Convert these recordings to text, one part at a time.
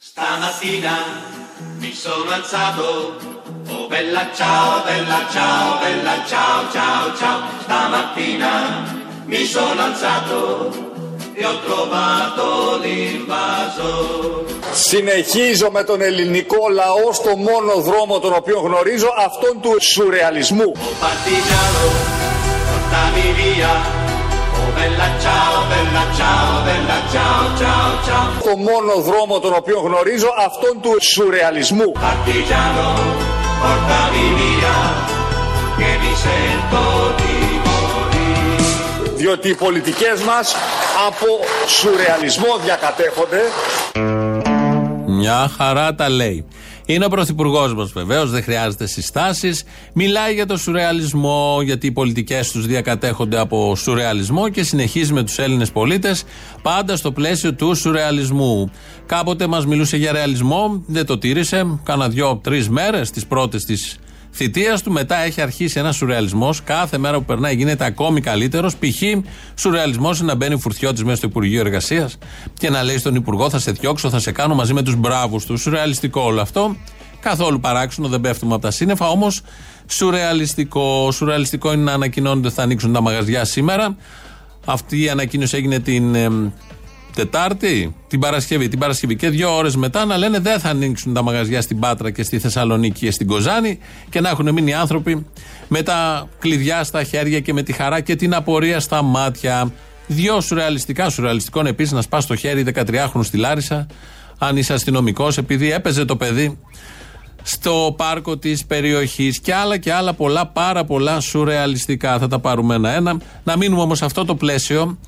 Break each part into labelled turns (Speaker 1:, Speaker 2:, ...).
Speaker 1: Stamattina mi sono alzato, oh bella ciao, bella ciao, bella ciao, ciao, ciao. Stamattina mi sono alzato e ho trovato l'invaso.
Speaker 2: Συνεχίζω με τον ελληνικό λαό στο μόνο δρόμο τον οποίο γνωρίζω, αυτόν του σουρεαλισμού.
Speaker 1: Oh partigiano, portami via, oh bella ciao, bella ciao, bella ciao, ciao, ciao.
Speaker 2: Στο μόνο δρόμο τον οποίο γνωρίζω, αυτόν του σουρεαλισμού.
Speaker 1: Partigiano, portami via, che mi sento di morire.
Speaker 2: Διότι οι πολιτικές μας από σουρεαλισμό διακατέχονται.
Speaker 3: Μια χαρά τα λέει. Είναι ο πρωθυπουργός μας βεβαίως, δεν χρειάζεται συστάσεις. Μιλάει για το σουρεαλισμό, γιατί οι πολιτικές τους διακατέχονται από σουρεαλισμό και συνεχίζει με τους Έλληνες πολίτες πάντα στο πλαίσιο του σουρεαλισμού. Κάποτε μας μιλούσε για ρεαλισμό, δεν το τήρησε. Κάνα δυο-τρει μέρες, τις πρώτες της θητείας του. Μετά έχει αρχίσει ένας σουρεαλισμός. Κάθε μέρα που περνάει γίνεται ακόμη καλύτερος. Π.χ. σουρεαλισμός είναι να μπαίνει φουρτιώτη μέσα στο Υπουργείο Εργασίας και να λέει στον Υπουργό: Θα σε διώξω, θα σε κάνω μαζί με τους μπράβους τους. Σουρεαλιστικό όλο αυτό. Καθόλου παράξενο, δεν πέφτουμε από τα σύννεφα. Όμως σουρεαλιστικό. Σουρεαλιστικό είναι να ανακοινώνεται ότι θα ανοίξουν τα μαγαζιά σήμερα. Αυτή η ανακοίνωση έγινε την ε, Τετάρτη, την Παρασκευή. Την Παρασκευή και δύο ώρες μετά να λένε δεν θα ανοίξουν τα μαγαζιά στην Πάτρα και στη Θεσσαλονίκη και στην Κοζάνη και να έχουν μείνει άνθρωποι με τα κλειδιά στα χέρια και με τη χαρά και την απορία στα μάτια. Δύο σουρεαλιστικά. Σουρεαλιστικών επίσης να σπά το χέρι 13χρονου στη Λάρισα, αν είσαι αστυνομικός, επειδή έπαιζε το παιδί στο πάρκο της περιοχής και άλλα και άλλα πολλά, πάρα πολλά σουρεαλιστικά. Θα τα πάρουμε ένα-ένα. Να μείνουμε όμως σε αυτό το πλαίσιο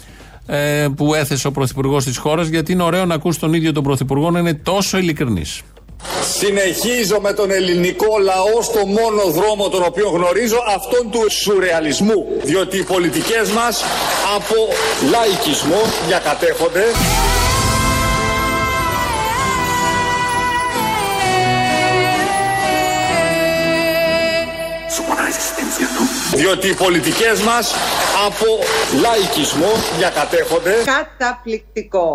Speaker 3: ε, που έθεσε ο Πρωθυπουργός της χώρας, γιατί είναι ωραίο να ακούς τον ίδιο τον Πρωθυπουργό να είναι τόσο ειλικρινής.
Speaker 2: Συνεχίζω με τον ελληνικό λαό στο μόνο δρόμο τον οποίο γνωρίζω, αυτόν του σουρεαλισμού. Διότι οι πολιτικές μας από λαϊκισμό διακατέχονται. Διότι οι πολιτικές μας από λαϊκισμό διακατέχονται.
Speaker 4: Καταπληκτικό.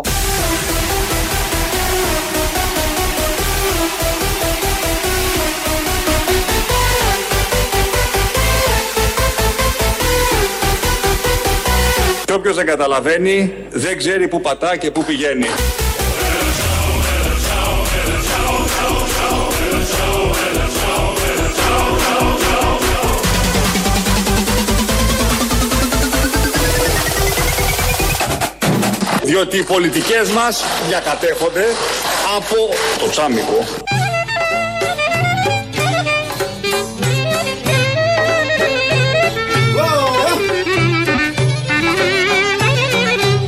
Speaker 2: Και όποιος δεν καταλαβαίνει δεν ξέρει που πατά και που πηγαίνει. Διότι οι πολιτικές μας διακατέχονται από το τσάμικο.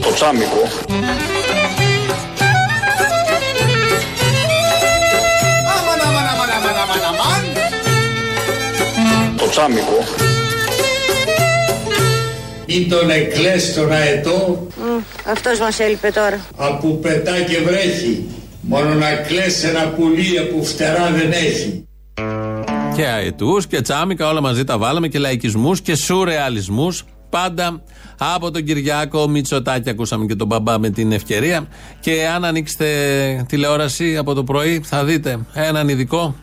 Speaker 2: Το τσάμικο. Το τσάμικο.
Speaker 5: ή τον εκλές τον αετό
Speaker 6: Αυτός μας έλειπε τώρα.
Speaker 5: απου πετά και βρέχει μόνο να κλέσει ένα πουλί που φτερά δεν έχει
Speaker 3: Και αετούς και τσάμικα, όλα μαζί τα βάλαμε και λαϊκισμούς και σουρεαλισμούς. Πάντα από τον Κυριάκο Μητσοτάκη ακούσαμε και τον μπαμπά με την ευκαιρία. Και αν ανοίξετε τηλεόραση από το πρωί, θα δείτε έναν ειδικό,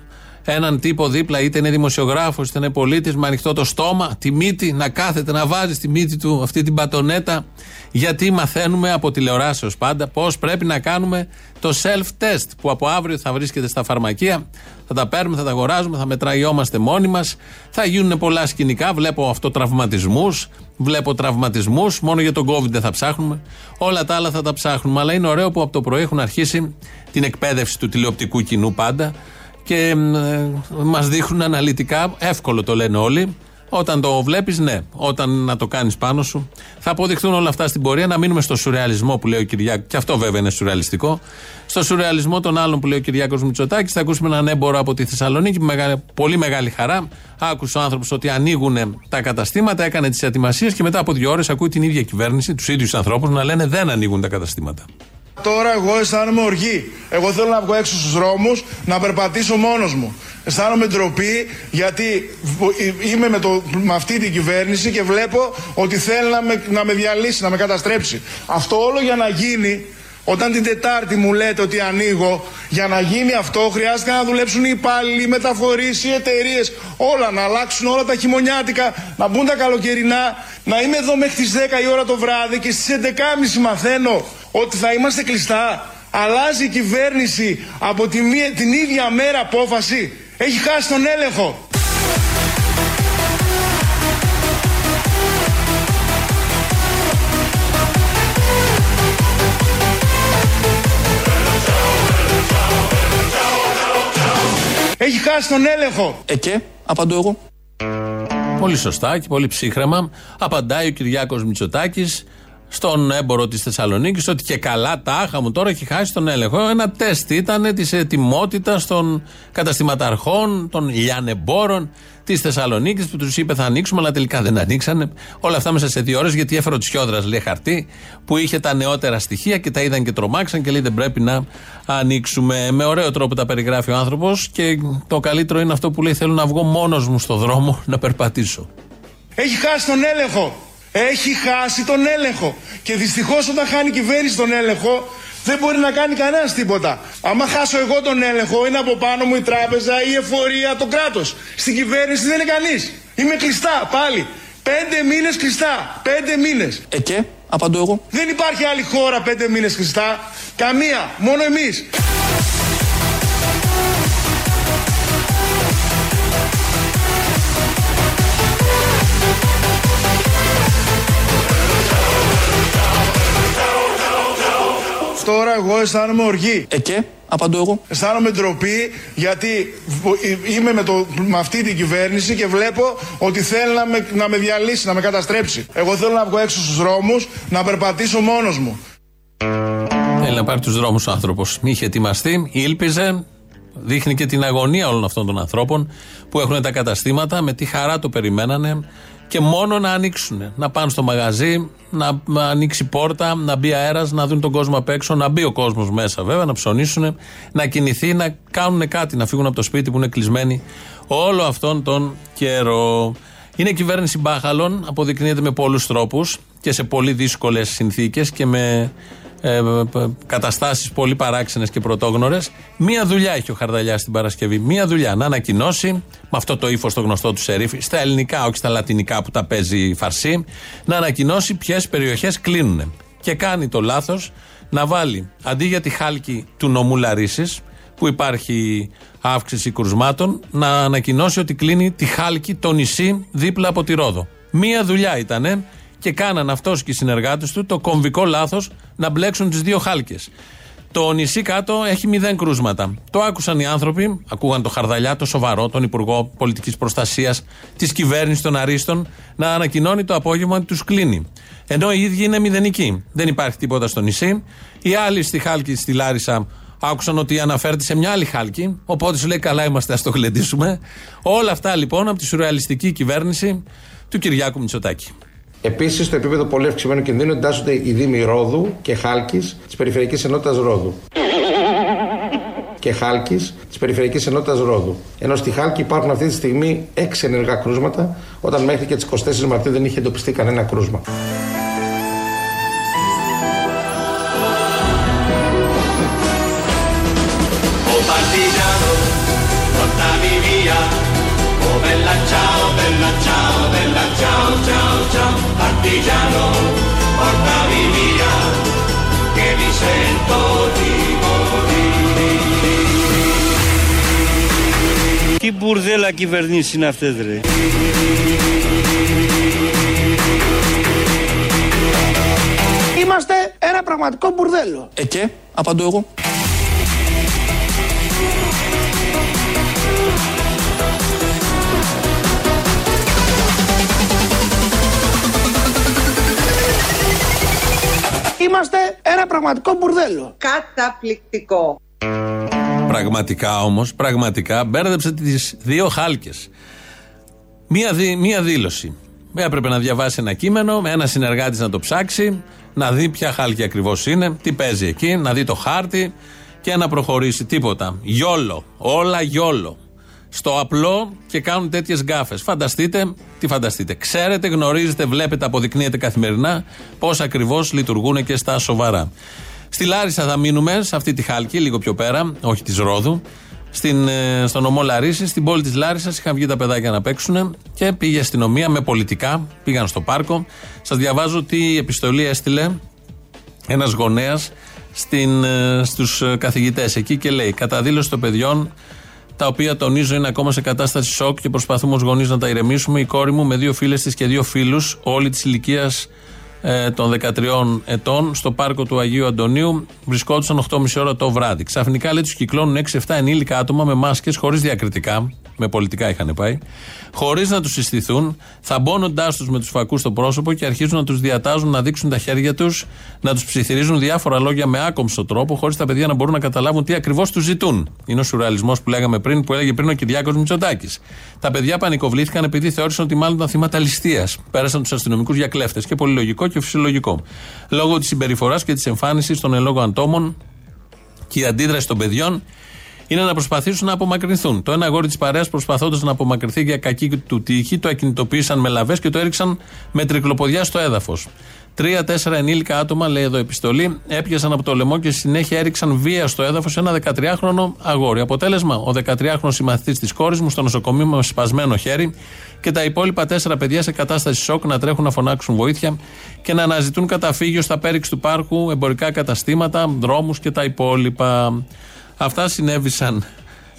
Speaker 3: έναν τύπο δίπλα, είτε είναι δημοσιογράφος, είτε είναι πολίτης, με ανοιχτό το στόμα, τη μύτη, να κάθεται να βάζει στη μύτη του αυτή την πατονέτα. Γιατί μαθαίνουμε από τηλεοράσεω πάντα πώς πρέπει να κάνουμε το self-test που από αύριο θα βρίσκεται στα φαρμακεία. Θα τα παίρνουμε, θα τα αγοράζουμε, θα μετραγιόμαστε μόνοι μας. Θα γίνουν πολλά σκηνικά. Βλέπω αυτοτραυματισμούς. Βλέπω τραυματισμούς. Μόνο για τον COVID δεν θα ψάχνουμε. Όλα τα άλλα θα τα ψάχνουμε. Αλλά είναι ωραίο που από το πρωί έχουν αρχίσει την εκπαίδευση του τηλεοπτικού κοινού πάντα και ε, μας δείχνουν αναλυτικά. Εύκολο το λένε όλοι. Όταν το βλέπεις, ναι. Όταν να το κάνεις πάνω σου. Θα αποδειχθούν όλα αυτά στην πορεία. Να μείνουμε στο σουρεαλισμό που λέει ο Κυριάκο. Και αυτό βέβαια είναι σουρεαλιστικό. Στο σουρεαλισμό των άλλων που λέει ο Κυριάκος Μητσοτάκης. Θα ακούσουμε έναν έμπορο από τη Θεσσαλονίκη. Με μεγάλη- πολύ μεγάλη χαρά. Άκουσε ο άνθρωπος ότι ανοίγουν τα καταστήματα. Έκανε τις ετοιμασίες και μετά από δύο ώρες ακούει την ίδια κυβέρνηση, τους ίδιους ανθρώπους να λένε δεν ανοίγουν τα καταστήματα.
Speaker 7: Τώρα εγώ αισθάνομαι οργή. Εγώ θέλω να βγω έξω στους δρόμους, να περπατήσω μόνος μου. Αισθάνομαι ντροπή γιατί βο- ε, είμαι με, το, με αυτή την κυβέρνηση και βλέπω ότι θέλει να με, να με διαλύσει, να με καταστρέψει. Αυτό όλο για να γίνει Όταν την Τετάρτη μου λέτε ότι ανοίγω, για να γίνει αυτό χρειάζεται να δουλέψουν οι υπάλληλοι, οι μεταφορείς, οι εταιρείες, όλα να αλλάξουν όλα τα χειμωνιάτικα, να μπουν τα καλοκαιρινά, να είμαι εδώ μέχρι τις 10 η ώρα το βράδυ και στις 11.30 μαθαίνω ότι θα είμαστε κλειστά. Αλλάζει η κυβέρνηση από τη μία, την ίδια μέρα απόφαση. Έχει χάσει τον έλεγχο. Έχει χάσει τον έλεγχο.
Speaker 4: Ε και, απαντώ εγώ.
Speaker 3: Πολύ σωστά και πολύ ψύχρεμα απαντάει ο Κυριάκος Μητσοτάκης στον έμπορο της Θεσσαλονίκης ότι και καλά τάχα μου τώρα έχει χάσει τον έλεγχο. Ένα τεστ ήταν της ετοιμότητας των καταστηματαρχών, των λιανεμπόρων της Θεσσαλονίκης που τους είπε θα ανοίξουμε, αλλά τελικά δεν ανοίξανε. Όλα αυτά μέσα σε δύο ώρες γιατί έφερε ο Τσιόδρας, λέει χαρτί, που είχε τα νεότερα στοιχεία και τα είδαν και τρομάξαν και λέει δεν πρέπει να ανοίξουμε. Με ωραίο τρόπο τα περιγράφει ο άνθρωπος και το καλύτερο είναι αυτό που λέει θέλω να βγω μόνος μου στο δρόμο να περπατήσω.
Speaker 7: Έχει χάσει τον έλεγχο έχει χάσει τον έλεγχο. Και δυστυχώς όταν χάνει η κυβέρνηση τον έλεγχο, δεν μπορεί να κάνει κανένας τίποτα. Άμα χάσω εγώ τον έλεγχο, είναι από πάνω μου η τράπεζα, η εφορία, το κράτος. Στην κυβέρνηση δεν είναι κανείς. Είμαι κλειστά πάλι. Πέντε μήνες κλειστά. Πέντε μήνες.
Speaker 4: Ε και, απαντώ εγώ.
Speaker 7: Δεν υπάρχει άλλη χώρα πέντε μήνες κλειστά. Καμία. Μόνο εμείς. Τώρα εγώ αισθάνομαι οργή.
Speaker 4: Ε και, απαντώ εγώ.
Speaker 7: Αισθάνομαι ντροπή γιατί είμαι με, το, με αυτή την κυβέρνηση και βλέπω ότι θέλει να με, να με διαλύσει, να με καταστρέψει. Εγώ θέλω να βγω έξω στους δρόμους, να περπατήσω μόνος μου.
Speaker 3: Θέλει να πάρει τους δρόμους ο άνθρωπος. Είχε ετοιμαστεί, ήλπιζε, δείχνει και την αγωνία όλων αυτών των ανθρώπων που έχουν τα καταστήματα, με τι χαρά το περιμένανε και μόνο να ανοίξουν. Να πάνε στο μαγαζί, να ανοίξει πόρτα, να μπει αέρας, να δουν τον κόσμο απ' έξω, να μπει ο κόσμος μέσα βέβαια, να ψωνίσουν, να κινηθεί, να κάνουν κάτι, να φύγουν από το σπίτι που είναι κλεισμένοι όλο αυτόν τον καιρό. Είναι κυβέρνηση μπάχαλων, αποδεικνύεται με πολλούς τρόπους και σε πολύ δύσκολες συνθήκες και με ε, καταστάσεις πολύ παράξενες και πρωτόγνωρες. Μία δουλειά έχει ο Χαρδαλιάς την Παρασκευή. Μία δουλειά. Να ανακοινώσει, με αυτό το ύφος το γνωστό του Σερίφη, στα ελληνικά, όχι στα λατινικά που τα παίζει φαρσί, να ανακοινώσει ποιες περιοχές κλείνουν. Και κάνει το λάθος να βάλει αντί για τη χάλκη του νομού Λαρίσης, που υπάρχει αύξηση κρουσμάτων, να ανακοινώσει ότι κλείνει τη χάλκη, το νησί δίπλα από τη Ρόδο. Μία δουλειά ήτανε και κάναν αυτός και οι συνεργάτες του το κομβικό λάθος να μπλέξουν τις δύο χάλκες. Το νησί κάτω έχει μηδέν κρούσματα. Το άκουσαν οι άνθρωποι, ακούγαν το Χαρδαλιά, το σοβαρό, τον Υπουργό Πολιτικής Προστασίας της κυβέρνησης των Αρίστων, να ανακοινώνει το απόγευμα ότι τους κλείνει. Ενώ οι ίδιοι είναι μηδενικοί. Δεν υπάρχει τίποτα στο νησί. Οι άλλοι στη Χάλκη, στη Λάρισα, άκουσαν ότι αναφέρεται σε μια άλλη Χάλκη. Οπότε σου λέει: Καλά είμαστε, ας το γλεντήσουμε. Όλα αυτά λοιπόν από τη σουρεαλιστική κυβέρνηση του Κυριάκου Μητσοτάκη.
Speaker 8: Επίσης, στο επίπεδο πολύ αυξημένου κινδύνου εντάσσονται οι Δήμοι Ρόδου και Χάλκης της Περιφερειακής Ενότητας Ρόδου. Και Χάλκης της Περιφερειακής Ενότητας Ρόδου. Ενώ στη Χάλκη υπάρχουν αυτή τη στιγμή 6 ενεργά κρούσματα, όταν μέχρι και τις 24 Μαρτίου δεν είχε εντοπιστεί κανένα κρούσμα.
Speaker 1: Partigiano, portami via, che mi sento di morire.
Speaker 9: Τι μπουρδέλα κυβερνήσεις είναι αυτές ρε.
Speaker 10: Είμαστε ένα πραγματικό μπουρδέλο.
Speaker 4: Ε και, απαντώ εγώ.
Speaker 10: Είμαστε ένα πραγματικό μπουρδέλο.
Speaker 6: Καταπληκτικό.
Speaker 3: Πραγματικά όμως, πραγματικά μπέρδεψε τις δύο χάλκες. Μία, μία δήλωση. Έπρεπε να διαβάσει ένα κείμενο, με ένα συνεργάτη να το ψάξει, να δει ποια χάλκη ακριβώς είναι, τι παίζει εκεί, να δει το χάρτη και να προχωρήσει. Τίποτα. Γιόλο. Όλα γιόλο στο απλό και κάνουν τέτοιες γκάφες. Φανταστείτε, τι φανταστείτε. Ξέρετε, γνωρίζετε, βλέπετε, αποδεικνύετε καθημερινά πώς ακριβώς λειτουργούν και στα σοβαρά. Στη Λάρισα θα μείνουμε, σε αυτή τη χάλκη, λίγο πιο πέρα, όχι της Ρόδου. Στην, ε, στον νομό Λαρίση, στην πόλη της Λάρισας, είχαν βγει τα παιδάκια να παίξουν και πήγε η αστυνομία με πολιτικά. Πήγαν στο πάρκο. Σας διαβάζω τι επιστολή έστειλε ένας γονέας στους καθηγητές εκεί και λέει: Κατά δήλωση των παιδιών, τα οποία τονίζω είναι ακόμα σε κατάσταση σοκ και προσπαθούμε ως γονείς να τα ηρεμήσουμε. Η κόρη μου με δύο φίλες της και δύο φίλους, όλη της ηλικίας ε, των 13 ετών, στο πάρκο του Αγίου Αντωνίου, βρισκόντουσαν 8.30 ώρα το βράδυ. Ξαφνικά λέει τους κυκλώνουν 6-7 ενήλικα άτομα με μάσκες χωρίς διακριτικά, με πολιτικά είχαν πάει, χωρίς να τους συστηθούν, θαμπώνοντάς τους με τους φακούς στο πρόσωπο και αρχίζουν να τους διατάζουν να δείξουν τα χέρια τους, να τους ψιθυρίζουν διάφορα λόγια με άκομψο τρόπο, χωρίς τα παιδιά να μπορούν να καταλάβουν τι ακριβώς τους ζητούν. Είναι ο σουρεαλισμός που λέγαμε πριν, που έλεγε πριν ο Κυριάκος Μητσοτάκης. Τα παιδιά πανικοβλήθηκαν επειδή θεώρησαν ότι μάλλον ήταν θύματα ληστείας. Πέρασαν τους αστυνομικούς για κλέφτες. Και πολύ λογικό και φυσιολογικό. Λόγω της συμπεριφοράς και της εμφάνισης των ελόγων ατόμων και η αντίδραση των παιδιών είναι να προσπαθήσουν να απομακρυνθούν. Το ένα αγόρι της παρέας, προσπαθώντας να απομακρυνθεί για κακή του τύχη, το ακινητοποίησαν με λαβές και το έριξαν με τρικλοποδιά στο έδαφος. Τρία-τέσσερα ενήλικα άτομα, λέει εδώ επιστολή, έπιασαν από το λαιμό και στη συνέχεια έριξαν βία στο έδαφος ένα 13χρονο αγόρι. Αποτέλεσμα, ο 13χρονο συμμαθητής της κόρης μου στο νοσοκομείο με σπασμένο χέρι και τα υπόλοιπα τέσσερα παιδιά σε κατάσταση σοκ να τρέχουν να φωνάξουν βοήθεια και να αναζητούν καταφύγιο στα πέριξ του πάρκου, εμπορικά καταστήματα, δρόμους και τα υπόλοιπα. Αυτά συνέβησαν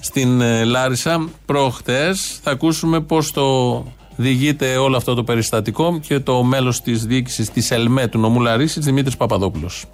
Speaker 3: στην ε, Λάρισα προχτές. Θα ακούσουμε πώς το διηγείται όλο αυτό το περιστατικό και το μέλος της διοίκησης της ΕΛΜΕ του νομού Λαρίσης, Δημήτρης Παπαδόπουλος.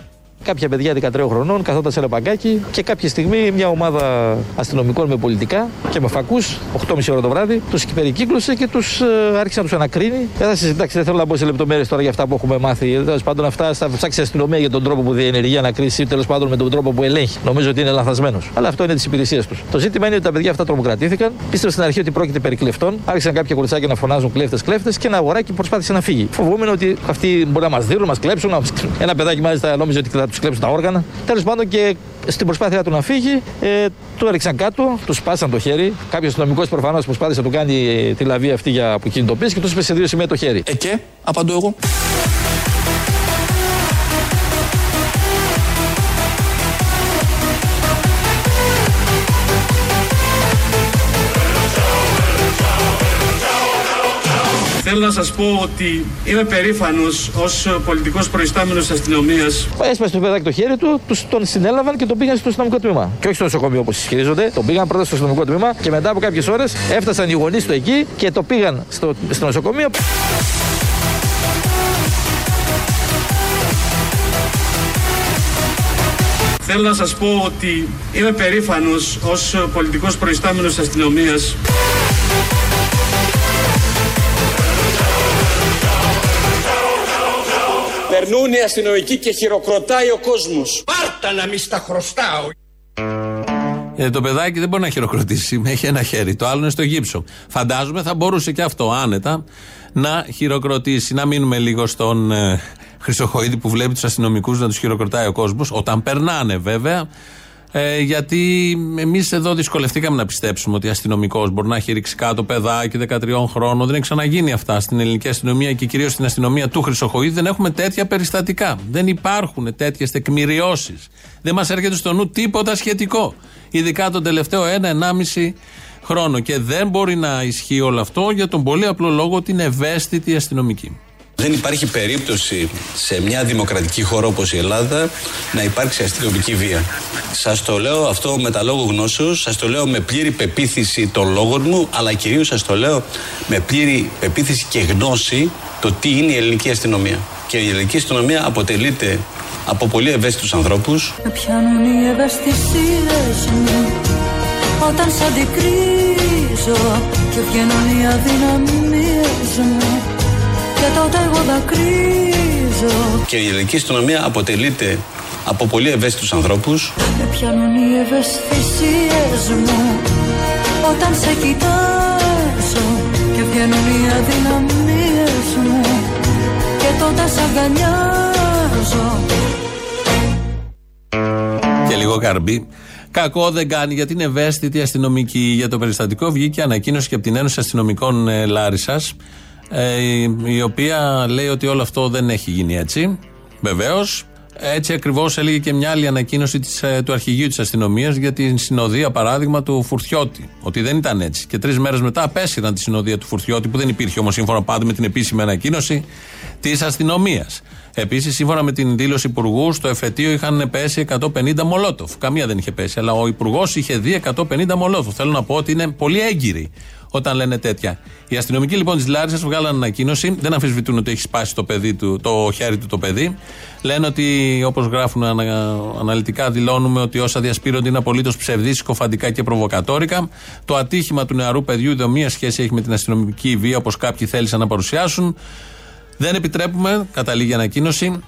Speaker 11: Κάποια παιδιά 13 χρονών καθόταν σε ένα παγκάκι και κάποια στιγμή μια ομάδα αστυνομικών με πολιτικά και με φακούς, 8.30 ώρα το βράδυ, τους περικύκλωσε και τους ε, άρχισε να τους ανακρίνει. Δεν θα συζητάξει, δεν θέλω να μπω σε λεπτομέρειες τώρα για αυτά που έχουμε μάθει. Τέλος πάντων, αυτά θα ψάξει η αστυνομία για τον τρόπο που διενεργεί ανακρίση ή τέλος πάντων με τον τρόπο που ελέγχει. Νομίζω ότι είναι λαθασμένος. Αλλά αυτό είναι της υπηρεσίας τους. Το ζήτημα είναι ότι τα παιδιά αυτά τρομοκρατήθηκαν. Πίστευαν στην αρχή ότι πρόκειται περί κλεφτών. Άρχισαν κάποια κοριτσάκια να φωνάζουν κλέφτες κλέφτες και ένα αγοράκι προσπάθησε να φύγει. Φοβούμενο ότι αυτοί μπορεί να μας δίνουν, μας κλέψουν. Ένα παιδάκι μάλιστα νόμιζε ότι θα τους κλέψουν τα όργανα. Τέλος πάντων και στην προσπάθεια του να φύγει, ε, το έριξαν κάτω, τους σπάσαν το χέρι. Κάποιος αστυνομικός προφανώς προσπάθησε να του κάνει ε, τη λαβή αυτή για αποκινητοποίηση και τους είπε σε δύο σημεία το χέρι.
Speaker 4: Ε, και, απαντώ εγώ.
Speaker 12: Να σας πω ότι είμαι περήφανος ως πολιτικός προϊστάμενος της αστυνομίας.
Speaker 11: Έσπασε το παιδάκι το χέρι του, τους τον συνέλαβαν και τον πήγαν στο αστυνομικό τμήμα. Και όχι στο νοσοκομείο όπως ισχυρίζονται. Τον πήγαν πρώτα στο αστυνομικό τμήμα και μετά από κάποιες ώρες έφτασαν οι γονείς του εκεί και το πήγαν στο, στο νοσοκομείο.
Speaker 12: Θέλω να σας πω ότι είμαι περήφανος ως πολιτικός προϊστάμενος της αστυνομίας
Speaker 13: Περνούν οι αστυνομικοί και χειροκροτάει ο κόσμος.
Speaker 5: Πάρτα να μη στα χρωστάω.
Speaker 3: Ε, το παιδάκι δεν μπορεί να χειροκροτήσει. Έχει ένα χέρι. Το άλλο είναι στο γύψο. Φαντάζομαι θα μπορούσε και αυτό άνετα να χειροκροτήσει. Να μείνουμε λίγο στον ε, Χρυσοχοίδη που βλέπει τους αστυνομικούς να τους χειροκροτάει ο κόσμος. Όταν περνάνε βέβαια. Ε, γιατί εμείς εδώ δυσκολευτήκαμε να πιστέψουμε ότι αστυνομικός μπορεί να έχει ρίξει κάτω παιδάκι 13 χρόνων. Δεν έχει ξαναγίνει αυτά στην ελληνική αστυνομία και κυρίως στην αστυνομία του Χρυσοχοίδη. Δεν έχουμε τέτοια περιστατικά. Δεν υπάρχουν τέτοιες τεκμηριώσεις. Δεν μας έρχεται στο νου τίποτα σχετικό. Ειδικά τον τελευταίο 1-1,5 χρόνο. Και δεν μπορεί να ισχύει όλο αυτό για τον πολύ απλό λόγο ότι είναι ευαίσθητη αστυνομική.
Speaker 14: Δεν υπάρχει περίπτωση σε μια δημοκρατική χώρα όπως η Ελλάδα να υπάρξει αστυνομική βία. Σας το λέω αυτό με τα λόγου γνώσεως, σας το λέω με πλήρη πεποίθηση των λόγων μου, αλλά κυρίως σας το λέω με πλήρη πεποίθηση και γνώση το τι είναι η ελληνική αστυνομία. Και η ελληνική αστυνομία αποτελείται από πολύ ευαίσθητους ανθρώπους.
Speaker 15: Με πιάνουν οι ευαισθησίες μου όταν σ' αντικρίζω και βγαίνουν οι αδυναμίες μου και τότε εγώ δακρύζω
Speaker 14: Και η ελληνική αστυνομία αποτελείται από πολύ ευαίσθητους ανθρώπους.
Speaker 15: Με πιάνουν οι ευαισθησίες μου όταν σε κοιτάζω και βγαίνουν οι αδυναμίες μου και τότε σ' αγκαλιάζω
Speaker 3: Και λίγο καρμπή. Κακό δεν κάνει γιατί είναι ευαίσθητη αστυνομική. Για το περιστατικό βγήκε ανακοίνωση και από την Ένωση Αστυνομικών ε, Λάρισας ε, η οποία λέει ότι όλο αυτό δεν έχει γίνει έτσι. Βεβαίως. Έτσι ακριβώς έλεγε και μια άλλη ανακοίνωση της, ε, του αρχηγείου της αστυνομίας για την συνοδεία, παράδειγμα, του Φουρτιώτη. Ότι δεν ήταν έτσι. Και τρεις μέρες μετά απέσυραν τη συνοδεία του Φουρτιώτη, που δεν υπήρχε όμως σύμφωνα πάντα με την επίσημη ανακοίνωση της αστυνομίας. Επίσης, σύμφωνα με την δήλωση υπουργού, στο εφετείο είχαν πέσει 150 μολότοφ. Καμία δεν είχε πέσει, αλλά ο υπουργός είχε δει 150 μολότοφ. Θέλω να πω ότι είναι πολύ έγκυροι όταν λένε τέτοια. Οι αστυνομικοί λοιπόν της Λάρισας βγάλαν ανακοίνωση, δεν αμφισβητούν ότι έχει σπάσει το, παιδί του, το χέρι του το παιδί. Λένε ότι όπως γράφουν ανα, αναλυτικά, δηλώνουμε ότι όσα διασπείρονται είναι απολύτως ψευδής, συκοφαντικά και προβοκατόρικα. Το ατύχημα του νεαρού παιδιού δεν μία σχέση έχει με την αστυνομική βία όπως κάποιοι θέλησαν να παρουσιάσουν. Δεν επιτρέπουμε, καταλήγει η ανακοίνωση,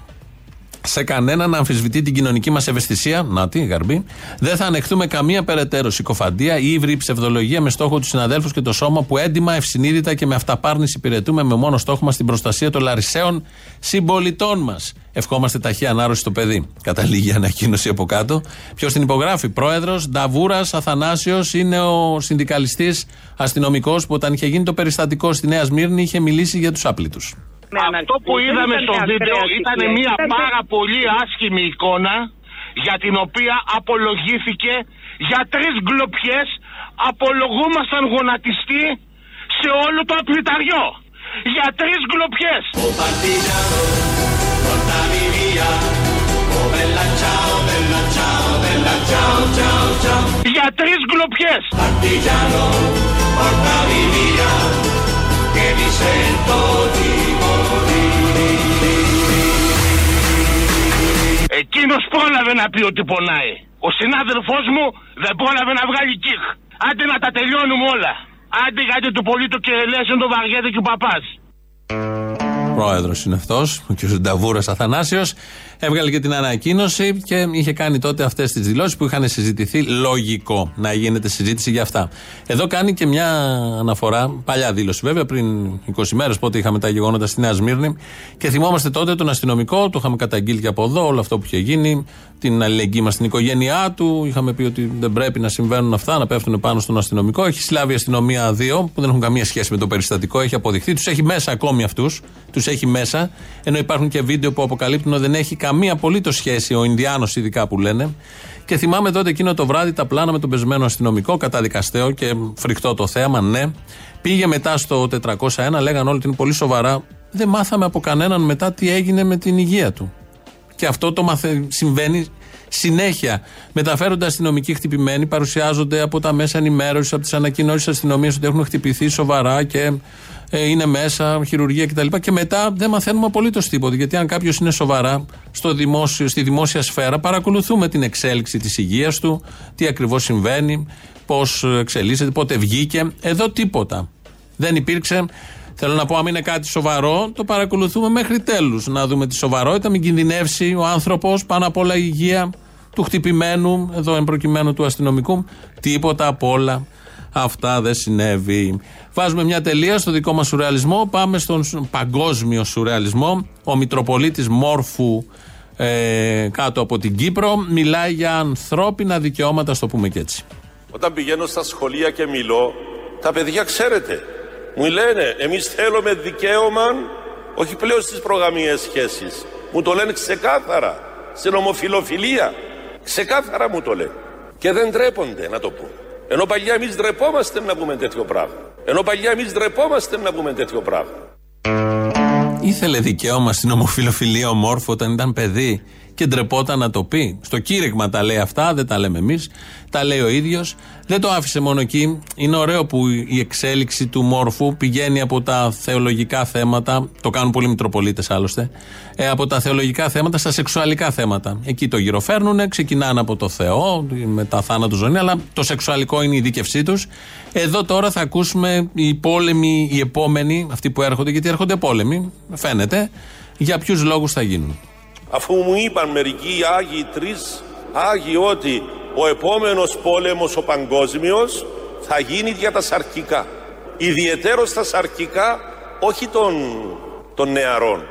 Speaker 3: σε κανέναν να αμφισβητεί την κοινωνική μας ευαισθησία. Να τι, γαρμπή. Δεν θα ανεχτούμε καμία περαιτέρω συκοφαντία ή ύβρη ψευδολογία με στόχο τους συναδέλφους και το σώμα που έντιμα, ευσυνείδητα και με αυταπάρνηση υπηρετούμε με μόνο στόχο μας την προστασία των λαρισαίων συμπολιτών μας. Ευχόμαστε ταχύ ανάρρωση στο παιδί. Καταλήγει η ανακοίνωση από κάτω. Ποιος την υπογράφει, πρόεδρος Νταβούρας Αθανάσιος είναι ο συνδικαλιστής αστυνομικός που όταν είχε γίνει το περιστατικό στη Νέα Σμύρνη είχε μιλήσει για τους άπλητους.
Speaker 16: Αυτό που είδαμε στο βίντεο ήταν μια πάρα πολύ άσχημη εικόνα για την οποία απολογήθηκε για τρεις γκλοπιές απολογούμασταν γονατιστή σε όλο το απληταριό. Για τρεις γκλοπιές. Για τρεις γκλοπιές. Και mi sento di Εκείνος πρόλαβε να πει ότι πονάει. Ο συνάδελφός μου δεν πρόλαβε να βγάλει κιχ. Άντε να τα τελειώνουμε όλα. Άντε γιατί του πολίτου και ελέσσον το βαριέται και ο παπάς.
Speaker 3: Πρόεδρος είναι αυτός, ο κ. Νταβούρας Αθανάσιος. Έβγαλε και την ανακοίνωση και είχε κάνει τότε αυτές τις δηλώσεις που είχαν συζητηθεί. Λογικό να γίνεται συζήτηση για αυτά. Εδώ κάνει και μια αναφορά, παλιά δήλωση βέβαια, πριν 20 μέρες, πότε είχαμε τα γεγονότα στη Νέα Σμύρνη. Και θυμόμαστε τότε τον αστυνομικό, το είχαμε καταγγείλει και από εδώ, όλο αυτό που είχε γίνει, την αλληλεγγύη μας στην οικογένειά του. Είχαμε πει ότι δεν πρέπει να συμβαίνουν αυτά, να πέφτουν πάνω στον αστυνομικό. Έχει συλλάβει η αστυνομία δύο, που δεν έχουν καμία σχέση με το περιστατικό, έχει αποδειχθεί. Τους έχει μέσα ακόμη αυτούς, τους έχει μέσα, ενώ υπάρχουν και βίντεο που αποκαλύπτουν ότι δεν έχει καμία απολύτως σχέση, ο Ινδιάνος ειδικά που λένε. Και θυμάμαι τότε εκείνο το βράδυ τα πλάνα με τον πεσμένο αστυνομικό, καταδικαστέο και φρικτό το θέαμα, ναι. Πήγε μετά στο 401, λέγανε όλοι ότι είναι πολύ σοβαρά. Δεν μάθαμε από κανέναν μετά τι έγινε με την υγεία του. Και αυτό το μαθε... συμβαίνει συνέχεια. Μεταφέρονται αστυνομικοί χτυπημένοι, παρουσιάζονται από τα μέσα ενημέρωσης, από τις ανακοινώσεις αστυνομίας ότι έχουν χτυπηθεί σοβαρά και ε, είναι μέσα, χειρουργία κτλ. Και μετά δεν μαθαίνουμε απολύτως τίποτα. Γιατί αν κάποιος είναι σοβαρά στο δημόσιο, στη δημόσια σφαίρα, παρακολουθούμε την εξέλιξη της υγείας του, τι ακριβώς συμβαίνει, πώς εξελίσσεται, πότε βγήκε. Εδώ τίποτα. Δεν υπήρξε. Θέλω να πω, αν είναι κάτι σοβαρό, το παρακολουθούμε μέχρι τέλους. Να δούμε τη σοβαρότητα, μην κινδυνεύσει ο άνθρωπος, πάνω απ' όλα η υγεία του χτυπημένου, εδώ εμπροκειμένου του αστυνομικού. Τίποτα απ' όλα αυτά δεν συνέβη. Βάζουμε μια τελεία στο δικό μας σουρεαλισμό. Πάμε στον παγκόσμιο σουρεαλισμό. Ο Μητροπολίτης Μόρφου ε, κάτω από την Κύπρο μιλάει για ανθρώπινα δικαιώματα, στο πούμε και έτσι.
Speaker 17: Όταν πηγαίνω στα σχολεία και μιλώ, τα παιδιά ξέρετε, μου λένε εμείς θέλουμε δικαίωμα, όχι πλέον στις προγαμιέ σχέσει. Μου το λένε ξεκάθαρα, στην ομοφιλοφιλία. Ξεκάθαρα μου το λένε. Και δεν τρέπονται να το πούν. Ενώ παλιά εμείς ντρεπόμαστε να πούμε τέτοιο πράγμα. Ενώ παλιά εμείς ντρεπόμαστε να πούμε τέτοιο πράγμα.
Speaker 3: Ήθελε δικαίωμα στην ομοφιλοφιλία ομόρφο όταν ήταν παιδί; Και ντρεπόταν να το πει. Στο κήρυγμα τα λέει αυτά, δεν τα λέμε εμείς. Τα λέει ο ίδιος. Δεν το άφησε μόνο εκεί. Είναι ωραίο που η εξέλιξη του μόρφου πηγαίνει από τα θεολογικά θέματα. Το κάνουν πολλοί Μητροπολίτες άλλωστε. Ε, από τα θεολογικά θέματα στα σεξουαλικά θέματα. Εκεί το γυροφέρνουν, ξεκινάνε από το Θεό, μετά θάνατο ζωή, αλλά το σεξουαλικό είναι η δίκευσή τους. Εδώ τώρα θα ακούσουμε οι πόλεμοι, οι επόμενοι, αυτοί που έρχονται, γιατί έρχονται πόλεμοι, φαίνεται, για ποιους λόγους θα γίνουν.
Speaker 17: Αφού μου είπαν μερικοί Άγιοι τρεις Άγιοι ότι ο επόμενος πόλεμος ο παγκόσμιος θα γίνει για τα σαρκικά. Ιδιαιτέρως τα σαρκικά όχι των, των νεαρών,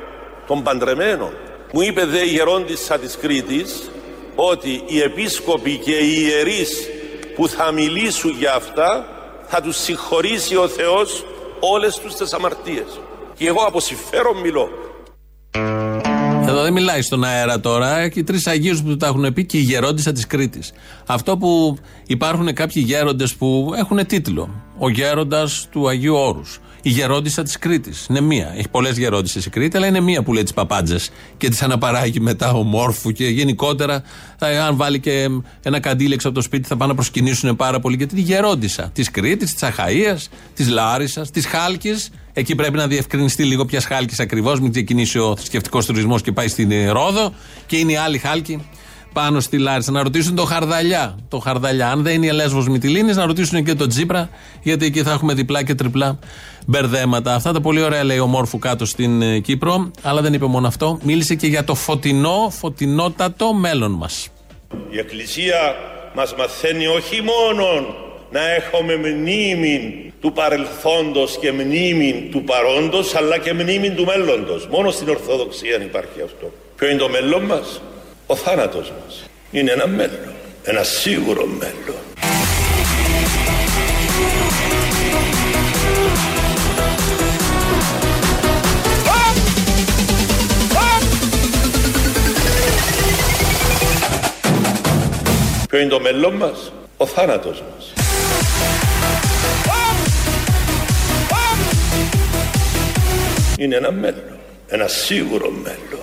Speaker 17: των παντρεμένων. Μου είπε δε η γερόντισσα της Κρήτης ότι οι επίσκοποι και οι ιερείς που θα μιλήσουν για αυτά θα τους συγχωρήσει ο Θεός όλες τους τις αμαρτίες. Και εγώ από συμφέρον μιλώ.
Speaker 3: Εδώ Εδώ δεν μιλάει στον αέρα τώρα. Έχει τρεις Αγίους που τα έχουν πει και η γερόντισα της Κρήτης. Αυτό που υπάρχουν κάποιοι γέροντες που έχουν τίτλο. Ο γέροντας του Αγίου Όρους. Η γερόντισα της Κρήτης. Είναι μία. Έχει πολλές γερόντισε η Κρήτη, αλλά είναι μία που λέει τις παπάντζες και τις αναπαράγει μετά ομόρφου και γενικότερα. θα- αν βάλει και ένα καντήλι έξω από το σπίτι, θα πάνε να προσκυνήσουν πάρα πολύ. Γιατί τη γερόντισα της Κρήτης, της Αχαία, της Λάρισας, της Χάλκης. Εκεί πρέπει να διευκρινιστεί λίγο ποια Χάλκης ακριβώς, μην ξεκινήσει ο θρησκευτικός τουρισμός και πάει στην ε, Ρόδο και είναι η άλλη Χάλκη πάνω στη Λάρισα. Να ρωτήσουν το Χαρδαλιά. Το Χαρδαλιά. Αν δεν είναι η Ελέσβο Μυτιλίνης, να ρωτήσουν και τον Τζίπρα, γιατί εκεί θα έχουμε διπλά και τριπλά μπερδέματα. Αυτά τα πολύ ωραία λέει ο Μόρφου κάτω στην ε, Κύπρο. Αλλά δεν είπε μόνο αυτό. Μίλησε και για το φωτεινό, φωτεινότατο μέλλον μας.
Speaker 17: Η Εκκλησία μας μαθαίνει όχι μόνο να έχουμε μνήμη του παρελθόντος και μνήμη του παρόντος, αλλά και μνήμη του μέλλοντος. Μόνο στην Ορθοδοξία υπάρχει αυτό. Ποιο είναι το μέλλον μας; Ο θάνατος μας. Είναι ένα μέλλον. Ένα σίγουρο μέλλον. Ποιο είναι το μέλλον μας; Ο θάνατος μας. Είναι ένα μέλλον. Ένα σίγουρο μέλλον.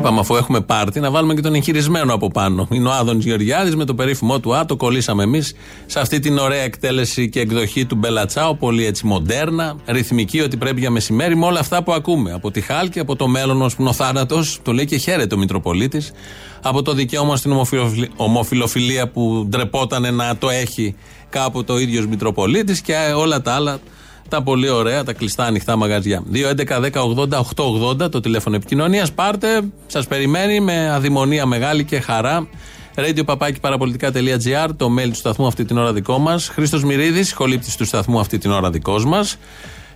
Speaker 3: Είπαμε, αφού έχουμε πάρτι, να βάλουμε και τον εγχειρισμένο από πάνω. Είναι ο Άδων Γεωργιάδης με το περίφημό του Α, το κολλήσαμε εμείς σε αυτή την ωραία εκτέλεση και εκδοχή του Μπελατσάου. Πολύ έτσι μοντέρνα, ρυθμική, ότι πρέπει για μεσημέρι, με όλα αυτά που ακούμε. Από τη Χάλκη, από το μέλλον μα που είναι ο θάνατο, το λέει και χαίρεται ο Μητροπολίτης. Από το δικαίωμα στην ομοφιλοφιλ- ομοφιλοφιλία που ντρεπόταν να το έχει κάπου το ίδιος Μητροπολίτης και όλα τα άλλα τα πολύ ωραία, τα κλειστά ανοιχτά μαγαζιά. 2.11.10.80.880 το τηλέφωνο επικοινωνίας. Πάρτε, σας περιμένει με αδημονία μεγάλη και χαρά. Radio παπάκι παραπολιτικά.gr, το mail του σταθμού αυτή την ώρα δικό μας. Χρήστος Μυρίδης, σχολήπτη του σταθμού αυτή την ώρα δικός μας.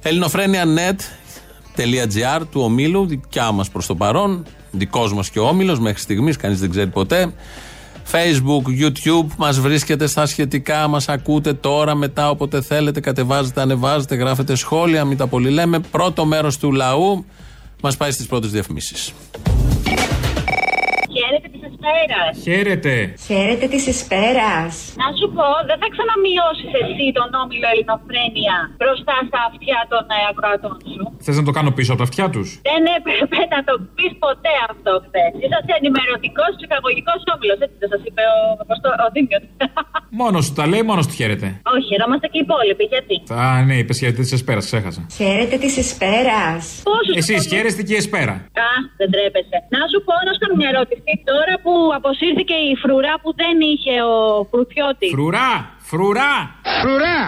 Speaker 3: ελληνοφρένια.net.gr του ομίλου, δικιά μας προς το παρόν. Δικός μας και ο όμιλος μέχρι στιγμής, κανείς δεν ξέρει ποτέ. Facebook, YouTube, μας βρίσκεται στα σχετικά, μας ακούτε τώρα, μετά, όποτε θέλετε, κατεβάζετε, ανεβάζετε, γράφετε σχόλια, μην τα πολύ λέμε. Πρώτο μέρος του λαού μας πάει στις πρώτες διαφημίσεις.
Speaker 18: Χαίρετε τη Εσπέρα.
Speaker 19: Χαίρετε.
Speaker 18: Χαίρετε της Εσπέρας. Να σου πω, δεν θα ξαναμειώσεις εσύ τον όμιλο Ελληνοφρένια μπροστά στα αυτιά των ε, ακροατών σου.
Speaker 19: Θες να το κάνω πίσω από τα αυτιά τους;
Speaker 18: Δεν έπρεπε να το πεις ποτέ αυτό χθες. Είσαστε ενημερωτικός ψυχαγωγικό όμιλος, έτσι δεν σας είπε ο, πώς το- ο Δήμιος.
Speaker 19: Μόνος σου τα λέει, μόνος του χαίρετε.
Speaker 18: Όχι, εδώ είμαστε και οι υπόλοιποι. Γιατί;
Speaker 19: Α, ναι, είπες χαίρετε τη Εσπέρα, ξέχασα.
Speaker 18: Χαίρετε της Εσπέρας. Πόσο
Speaker 19: Εσείς χαίρεστε και η Εσπέρα.
Speaker 18: Α, δεν τρέπεσαι. Να σου πω, να σου κάνω μια ερώτηση. Τώρα που αποσύρθηκε η φρουρά που δεν είχε ο Φρουτιώτη.
Speaker 19: Φρουρά! Φρουρά!
Speaker 10: Φρουρά!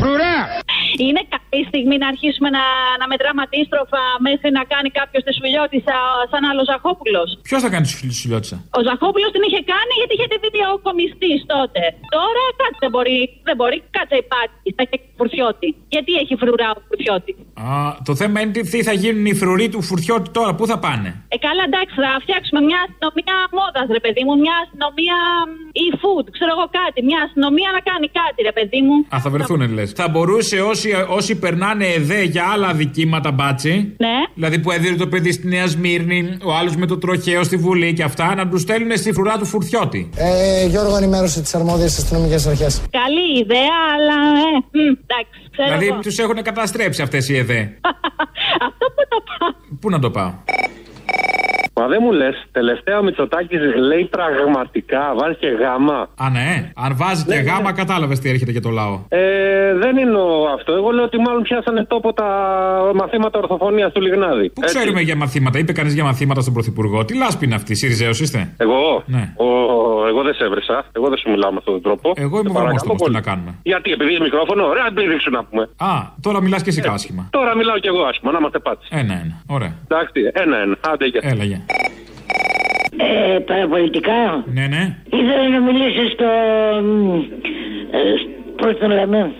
Speaker 10: Φρουρά!
Speaker 18: Είναι καλή στιγμή να αρχίσουμε να, να μετράμε αντίστροφα μέχρι να κάνει κάποιος τη σουλιώτη σαν άλλο Ζαχόπουλος.
Speaker 19: Ποιος θα κάνει τη σουλιώτησα;
Speaker 18: Ο Ζαχόπουλος την είχε κάνει γιατί είχε τη βιντεοκομιστής τότε. Τώρα κάτσε δεν μπορεί, δεν μπορεί, κάτσε υπάρχει. Θα έχει Φουρτιώτη. Γιατί έχει φρουρά ο Φουρτιώτη;
Speaker 19: Α, το θέμα είναι τι- τι θα γίνουν οι φρουροί του φουρτιώτη τώρα, πού θα πάνε;
Speaker 18: Ε, καλά, εντάξει, θα φτιάξουμε μια αστυνομία μόδας, ρε παιδί μου. Μια αστυνομία μ, e-food, ξέρω εγώ κάτι. Μια αστυνομία να κάνει κάτι, ρε παιδί μου.
Speaker 19: Α, θα βρεθούν λες. Θα μπορούσε όσοι, όσοι περνάνε εδέ για άλλα δικήματα μπάτσι.
Speaker 18: Ναι.
Speaker 19: Δηλαδή που έδινε το παιδί στη Νέα Σμύρνη, ο άλλος με το τροχαίο στη Βουλή και αυτά, να τους στέλνουν στη φρουρά του φουρτιώτη.
Speaker 20: Ε, Γιώργο, ενημέρωσε τις αρμόδιες αστυνομικές αρχές.
Speaker 18: Καλή ιδέα, αλλά ε, μ, εντάξει, ξέρω
Speaker 19: Δηλαδή
Speaker 18: εγώ.
Speaker 19: τους έχουν καταστρέψει αυτές οι ΕΔΕ.
Speaker 18: Αυτό που το πάω.
Speaker 19: Πού να το πάω;
Speaker 21: Μα δεν μου λες, τελευταία Μητσοτάκης λέει πραγματικά, βάζει και γάμα.
Speaker 19: Α, ναι. Αν βάζει και γάμα, κατάλαβες τι έρχεται για το λαό.
Speaker 21: Ε, δεν είναι αυτό. Εγώ λέω ότι μάλλον πιάσανε τόπο τα μαθήματα ορθοφωνίας του Λιγνάδη.
Speaker 19: Πού ξέρουμε για μαθήματα, είπε κανείς για μαθήματα στον Πρωθυπουργό. Τι λάσπη είναι αυτή, Σιριζέος είστε;
Speaker 21: Εγώ,
Speaker 19: Ναι.
Speaker 21: ο, εγώ δεν σε έβρεσα. Εγώ δεν σου μιλάω με αυτόν τον τρόπο.
Speaker 19: Εγώ είμαι
Speaker 21: Σε παρακαλώ
Speaker 19: βρωμόστομο, τι
Speaker 21: πολύ.
Speaker 19: να κάνουμε.
Speaker 21: Γιατί, επειδή είσαι μικρόφωνο, ωραία, να πηδήξω να πούμε.
Speaker 19: Α, τώρα μιλάς και εσύ άσχημα.
Speaker 21: Τώρα μιλάω κι εγώ άσχημα, να είμαστε πάτσι.
Speaker 19: Ένα-ένα. Ωραία.
Speaker 21: Εντάξει, ένα-ένα. Άντε, για.
Speaker 19: Έλα, γεια.
Speaker 22: Ε, παραπολιτικά.
Speaker 19: Ναι, ναι.
Speaker 22: Ήθελα να μιλήσω στο. ε,
Speaker 23: Πώς τον λέμε;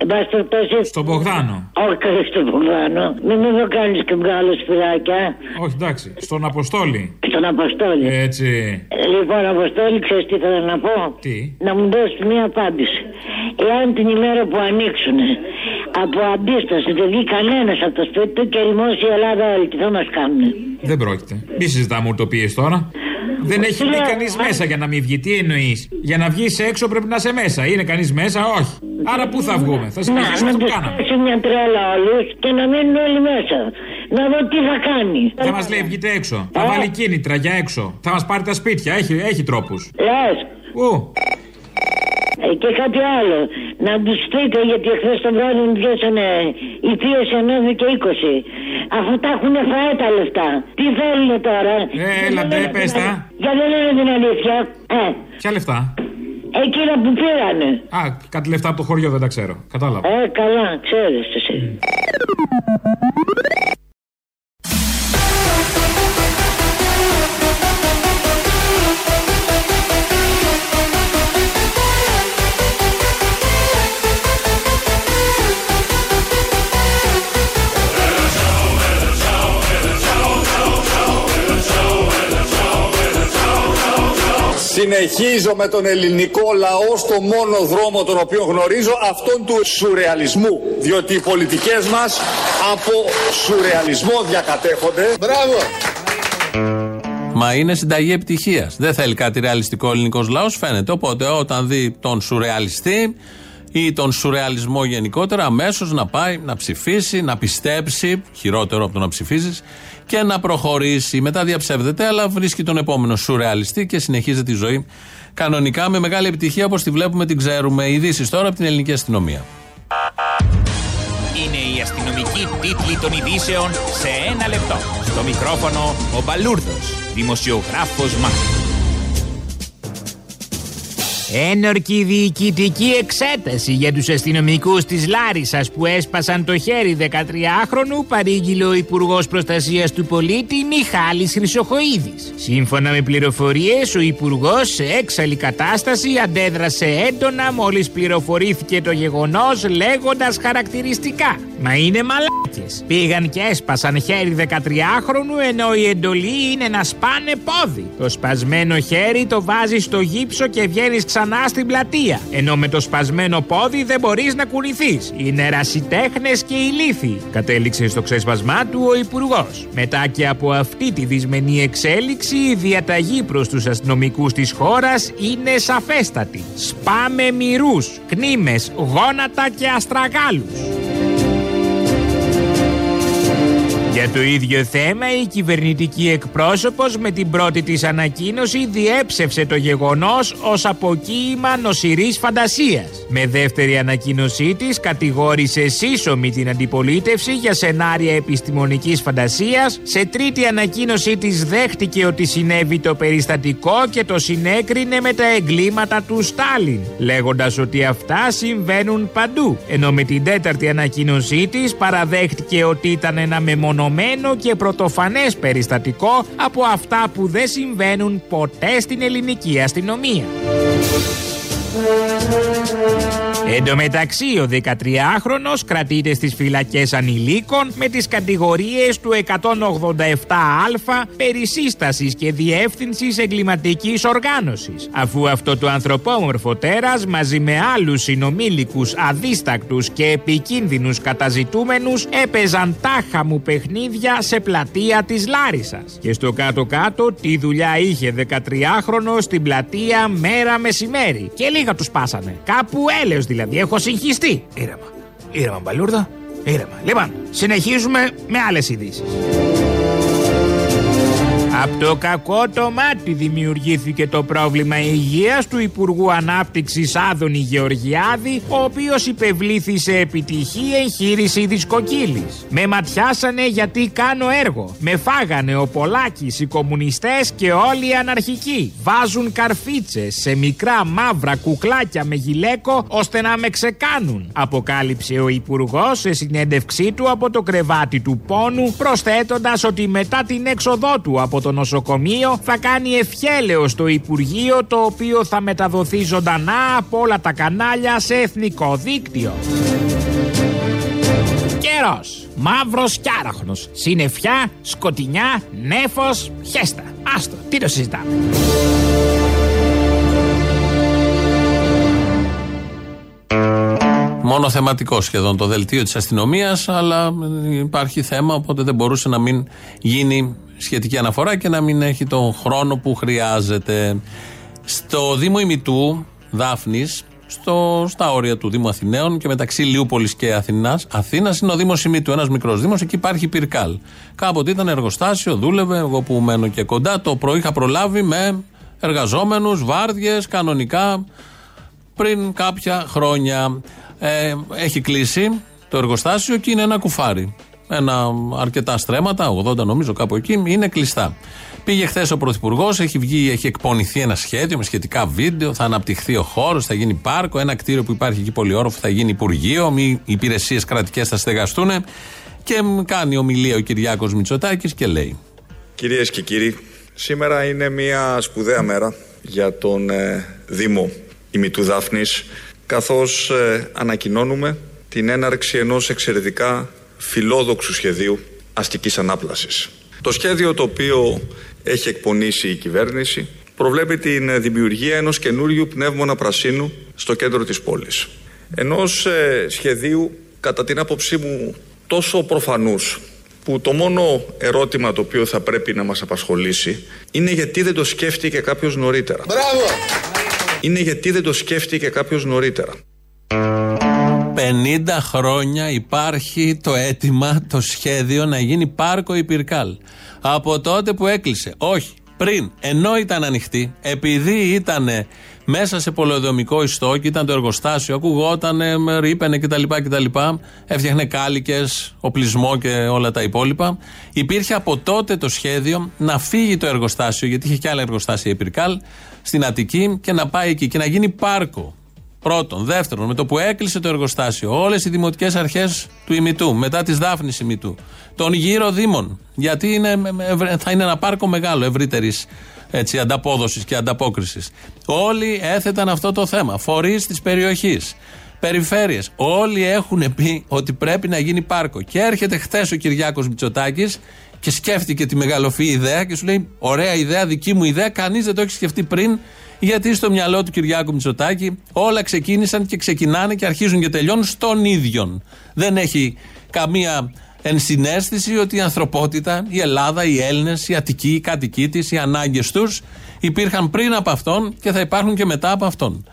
Speaker 23: Εν πάση περιπτώσει.
Speaker 19: Στον Μπογδάνο.
Speaker 23: Όχι, καλή στον Μπογδάνο. Μην μου το κάνεις και μεγάλο σπουδάκια.
Speaker 19: Όχι, εντάξει. Στον Αποστόλη.
Speaker 23: Στον Αποστόλη.
Speaker 19: Έτσι.
Speaker 23: Ε, Λοιπόν, Αποστόλη, ξέρεις τι θέλω να πω;
Speaker 19: Τι;
Speaker 23: Να μου δώσεις μια απάντηση. Εάν την ημέρα που ανοίξουν από αντίσταση δεν βγει κανένας από το σπίτι του και ρημώσει η Ελλάδα όλη, τι θα μας κάνουν.
Speaker 19: Δεν πρόκειται. Μη συζητάμε ουτοπίε τώρα. Δεν έχει μπει κανείς μέσα για να μην βγει. Τι εννοείς; Για να βγεις έξω πρέπει να είσαι μέσα. Είναι κανείς μέσα, όχι. Άρα πού θα βγούμε; Θα συνεχίσουμε αυτό που κάναμε.
Speaker 23: σε μια τρέλα όλου και να μείνουν όλοι μέσα. Να δω τι θα κάνει.
Speaker 19: Θα μας λέει βγείτε έξω. Θα βάλει κίνητρα για έξω. Θα μας πάρει τα σπίτια. Έχει, έχει τρόπους.
Speaker 23: Λες.
Speaker 19: Πού.
Speaker 23: Ε, και κάτι άλλο. Να τους πείτε γιατί εχθέ το βράδυ μου πιάσανε οι θείε 9 και 20. Αφού τα έχουν φαέ τα λεφτά. Τι θέλουν τώρα;
Speaker 19: Έλα, ντε, πες τα.
Speaker 23: Για δεν λένε την αλήθεια. Ε,
Speaker 19: Ποια λεφτά;
Speaker 23: εκείνα που πήρανε.
Speaker 19: Α, κάτι λεφτά από το χωριό δεν τα ξέρω. Κατάλαβα.
Speaker 23: Ε, καλά, ξέρεις εσύ.
Speaker 22: Συνεχίζω με τον ελληνικό λαό στο μόνο δρόμο τον οποίο γνωρίζω, αυτόν του σουρεαλισμού. Διότι οι πολιτικές μας από σουρεαλισμό διακατέχονται. Μπράβο!
Speaker 3: Μα είναι συνταγή επιτυχίας. Δεν θέλει κάτι ρεαλιστικό ο ελληνικός λαός, φαίνεται. Οπότε όταν δει τον σουρεαλιστή ή τον σουρεαλισμό γενικότερα, αμέσως να πάει να ψηφίσει, να πιστέψει, χειρότερο από το να ψηφίζεις, και να προχωρήσει. Μετά διαψεύδεται, αλλά βρίσκει τον επόμενο σουρεαλιστή και συνεχίζεται η ζωή κανονικά με μεγάλη επιτυχία όπως τη βλέπουμε, την ξέρουμε. Ειδήσεις τώρα από την ελληνική αστυνομία.
Speaker 24: Είναι η αστυνομική τίτλη των ειδήσεων σε ένα λεπτό. Στο μικρόφωνο ο Μπαλούρδος, δημοσιογράφος Μάρκος. Ένορκη διοικητική εξέταση για τους αστυνομικούς της Λάρισας που έσπασαν το χέρι 13χρονου παρήγγειλε ο Υπουργός Προστασίας του Πολίτη Μιχάλης Χρυσοχοίδης. Σύμφωνα με πληροφορίες, ο Υπουργός σε έξαλλη κατάσταση αντέδρασε έντονα μόλις πληροφορήθηκε το γεγονός λέγοντας χαρακτηριστικά. Μα είναι μαλάκες. Πήγαν και έσπασαν χέρι 13χρονου ενώ η εντολή είναι να σπάνε πόδι. Το σπασμένο χέρι το βάζεις στο γύψο και βγαίνεις ξανά στην πλατεία. Ενώ με το σπασμένο πόδι δεν μπορείς να κουνηθείς. Είναι ρασιτέχνες και ηλίθιοι. Κατέληξε στο ξέσπασμά του ο υπουργός. Μετά και από αυτή τη δυσμενή εξέλιξη, η διαταγή προς τους αστυνομικούς της χώρας είναι σαφέστατη. Σπάμε μυρούς, κνήμες, γόνατα και αστραγάλους. Για το ίδιο θέμα, η κυβερνητική εκπρόσωπος με την πρώτη της ανακοίνωση διέψευσε το γεγονός ως αποκοίημα νοσηρής φαντασίας. Με δεύτερη ανακοίνωσή της κατηγόρησε σύσσωμη την αντιπολίτευση για σενάρια επιστημονικής φαντασίας. Σε τρίτη ανακοίνωσή της δέχτηκε ότι συνέβη το περιστατικό και το συνέκρινε με τα εγκλήματα του Στάλιν, λέγοντας ότι αυτά συμβαίνουν παντού. Ενώ με την τέταρτη ανακοίνωσή της παραδέχτηκε ότι ήταν ένα μεμονωμένο και πρωτοφανές περιστατικό από αυτά που δεν συμβαίνουν ποτέ στην ελληνική αστυνομία. Εν τω μεταξύ, ο 13χρονος κρατείται στις φυλακές ανηλίκων με τις κατηγορίες του 187α περί σύστασης και διεύθυνσης εγκληματικής οργάνωσης. Αφού αυτό το ανθρωπόμορφο τέρας μαζί με άλλους συνομήλικους αδίστακτους και επικίνδυνους καταζητούμενους έπαιζαν τάχα μου παιχνίδια σε πλατεία της Λάρισας. Και στο κάτω-κάτω τι δουλειά είχε 13χρονο στην πλατεία μέρα μεσημέρι. Και λίγα τους πάσανε. Κάπου έλεος δηλαδή. Έχω συγχυστεί. Ήρεμα. Ήρεμα, μπαλούρδα. Ήρεμα. Λοιπόν, συνεχίζουμε με άλλες ειδήσεις. Από το κακό το μάτι δημιουργήθηκε το πρόβλημα υγείας του Υπουργού Ανάπτυξης Άδωνη Γεωργιάδη, ο οποίος υπευλήθη σε επιτυχή εγχείρηση δισκοκύλης. Με ματιάσανε γιατί κάνω έργο. Με φάγανε ο Πολάκης, οι κομμουνιστές και όλοι οι αναρχικοί. Βάζουν καρφίτσες σε μικρά μαύρα κουκλάκια με γυλαίκο ώστε να με ξεκάνουν. Αποκάλυψε ο Υπουργός σε συνέντευξή του από το κρεβάτι του πόνου, προσθέτοντας ότι μετά την έξοδό του από το το νοσοκομείο θα κάνει ευχέλαιο στο Υπουργείο το οποίο θα μεταδοθεί ζωντανά από όλα τα κανάλια σε εθνικό δίκτυο. Καιρός, μαύρος και άραχνος, συννεφιά, σκοτεινιά, νέφος, χέστα. Άστο, τι το συζητάμε.
Speaker 3: Μόνο θεματικό σχεδόν το δελτίο της αστυνομίας, αλλά υπάρχει θέμα, οπότε δεν μπορούσε να μην γίνει σχετική αναφορά και να μην έχει τον χρόνο που χρειάζεται. Στο Δήμο Ημιτού, Δάφνης, στα όρια του Δήμου Αθηναίων και μεταξύ Λιούπολης και Αθηνάς, Αθήνας είναι ο Δήμος Ημιτού, ένας μικρός Δήμος, εκεί υπάρχει πυρκάλ. Κάποτε ήταν εργοστάσιο, δούλευε, εγώ που μένω και κοντά, το πρωί είχα προλάβει με εργαζόμενους, βάρδιες, κανονικά πριν κάποια χρόνια. Ε, έχει κλείσει το εργοστάσιο και είναι ένα κουφάρι. Ένα αρκετά στρέμματα, 80 νομίζω κάπου εκεί, είναι κλειστά. Πήγε χθες ο Πρωθυπουργός, έχει βγει, έχει εκπονηθεί ένα σχέδιο με σχετικά βίντεο, θα αναπτυχθεί ο χώρος, θα γίνει πάρκο, ένα κτίριο που υπάρχει εκεί πολυόροφο θα γίνει υπουργείο, οι υπηρεσίες κρατικές θα στεγαστούν. Και κάνει ομιλία ο Κυριάκος Μητσοτάκης και λέει:
Speaker 25: Κυρίες και κύριοι, σήμερα είναι μια σπουδαία μέρα για τον ε, Δήμο ημιτού Δάφνης καθώς ε, ανακοινώνουμε την έναρξη ενός εξαιρετικά φιλόδοξου σχεδίου αστικής ανάπλασης. Το σχέδιο το οποίο έχει εκπονήσει η κυβέρνηση προβλέπει την δημιουργία ενός καινούριου πνεύμονα πρασίνου στο κέντρο της πόλης. Ενός ε, σχεδίου κατά την άποψή μου τόσο προφανούς που το μόνο ερώτημα το οποίο θα πρέπει να μας απασχολήσει είναι γιατί δεν το σκέφτηκε κάποιος νωρίτερα. Μπράβο! είναι γιατί δεν το σκέφτηκε κάποιος νωρίτερα.
Speaker 3: 50 χρόνια υπάρχει το αίτημα, το σχέδιο να γίνει πάρκο Υπηρκάλ. Από τότε που έκλεισε. Όχι, πριν, ενώ ήταν ανοιχτή, επειδή ήταν μέσα σε πολεοδομικό ιστό και ήταν το εργοστάσιο, ακουγόταν, ρήπαινε κτλ. κτλ έφτιαχνε κάλικες, οπλισμό και όλα τα υπόλοιπα. Υπήρχε από τότε το σχέδιο να φύγει το εργοστάσιο, γιατί είχε και άλλα εργοστάσια Υπηρκάλ, στην Αττική και να πάει εκεί και να γίνει πάρκο. Πρώτον. Δεύτερον, με το που έκλεισε το εργοστάσιο, όλες οι δημοτικές αρχές του ημιτού, μετά της Δάφνης ημιτού, των γύρω Δήμων, γιατί είναι, θα είναι ένα πάρκο μεγάλο, ευρύτερης ανταπόδοσης και ανταπόκρισης. Όλοι έθεταν αυτό το θέμα. Φορείς της περιοχής, περιφέρειες. Όλοι έχουν πει ότι πρέπει να γίνει πάρκο. Και έρχεται χθες ο Κυριάκος Μητσοτάκης και σκέφτηκε τη μεγαλοφή ιδέα και σου λέει: Ωραία ιδέα, δική μου ιδέα. Κανείς δεν το έχει σκεφτεί πριν, γιατί στο μυαλό του Κυριάκου Μητσοτάκη όλα ξεκίνησαν και ξεκινάνε και αρχίζουν και τελειώνουν στον ίδιον. Δεν έχει καμία ενσυναίσθηση ότι η ανθρωπότητα, η Ελλάδα, οι Έλληνες, οι Αττικοί, οι κάτοικοί της, οι ανάγκες τους υπήρχαν πριν από αυτόν και θα υπάρχουν και μετά από αυτόν.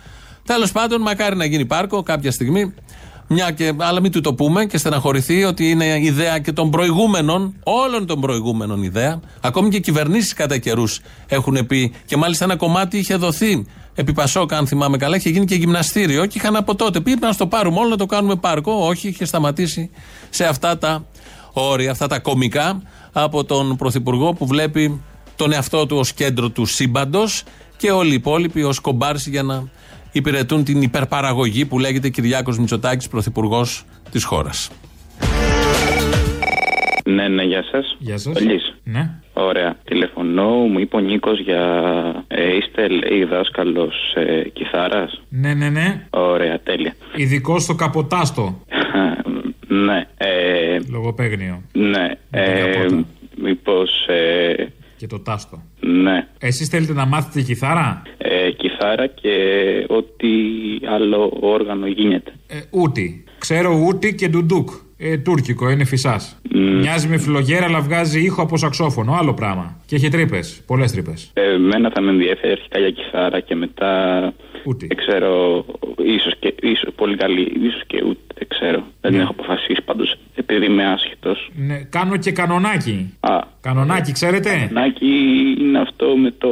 Speaker 3: Τέλος πάντων, μακάρι να γίνει πάρκο κάποια στιγμή. Μια και, αλλά μην του το πούμε και στεναχωρηθεί ότι είναι ιδέα και των προηγούμενων, όλων των προηγούμενων ιδέα. Ακόμη και κυβερνήσεις κατά καιρούς έχουν πει, και μάλιστα ένα κομμάτι είχε δοθεί επί Πασόκ, αν θυμάμαι καλά, είχε γίνει και γυμναστήριο και είχαν από τότε πει να στο πάρουμε όλο να το κάνουμε πάρκο. Όχι, είχε σταματήσει σε αυτά τα όρια, αυτά τα κομικά από τον Πρωθυπουργό που βλέπει τον εαυτό του ως κέντρο του σύμπαντος και όλοι οι υπόλοιποι ως κομπάρσι για να υπηρετούν την υπερπαραγωγή που λέγεται Κυριάκος Μητσοτάκης, Πρωθυπουργός της χώρας.
Speaker 26: Ναι, ναι, γεια σας.
Speaker 19: Γεια σας.
Speaker 26: Ναι. Ωραία. Τηλεφωνώ, μου είπε ο Νίκος για. Ε, είστε, λέει, δάσκαλος ε, κιθάρας;
Speaker 19: Ναι, ναι, ναι.
Speaker 26: Ωραία, τέλεια.
Speaker 19: Ειδικός στο καποτάστο.
Speaker 26: ναι. Ε,
Speaker 19: Λογοπαίγνιο.
Speaker 26: Ναι. Ε, Μήπως. Ε,
Speaker 19: και το τάστο.
Speaker 26: Ναι.
Speaker 19: Εσείς θέλετε να μάθετε κιθάρα;
Speaker 26: Ε, κιθάρα και ό,τι άλλο όργανο γίνεται.
Speaker 19: Ε, ούτι. Ξέρω ούτι και ντουντούκ. Ε, τουρκικό, είναι φυσάς. Μοιάζει με φλογέρα, αλλά βγάζει ήχο από σαξόφωνο. Άλλο πράγμα. Και έχει τρύπες. Πολλές τρύπες.
Speaker 26: Ε, εμένα θα με ενδιαφέρει αρχικά για κιθάρα και μετά.
Speaker 19: Ούτι.
Speaker 26: Δεν ξέρω. ίσως και. Ίσως, πολύ καλή. ίσως και ούτι. Δεν ξέρω. Δεν
Speaker 19: Ναι.
Speaker 26: έχω αποφασίσει πάντως. Επειδή είμαι άσχετος.
Speaker 19: Ναι, κάνω και κανονάκι.
Speaker 26: Α.
Speaker 19: Κανονάκι, ξέρετε;
Speaker 26: Κανονάκι είναι αυτό με το.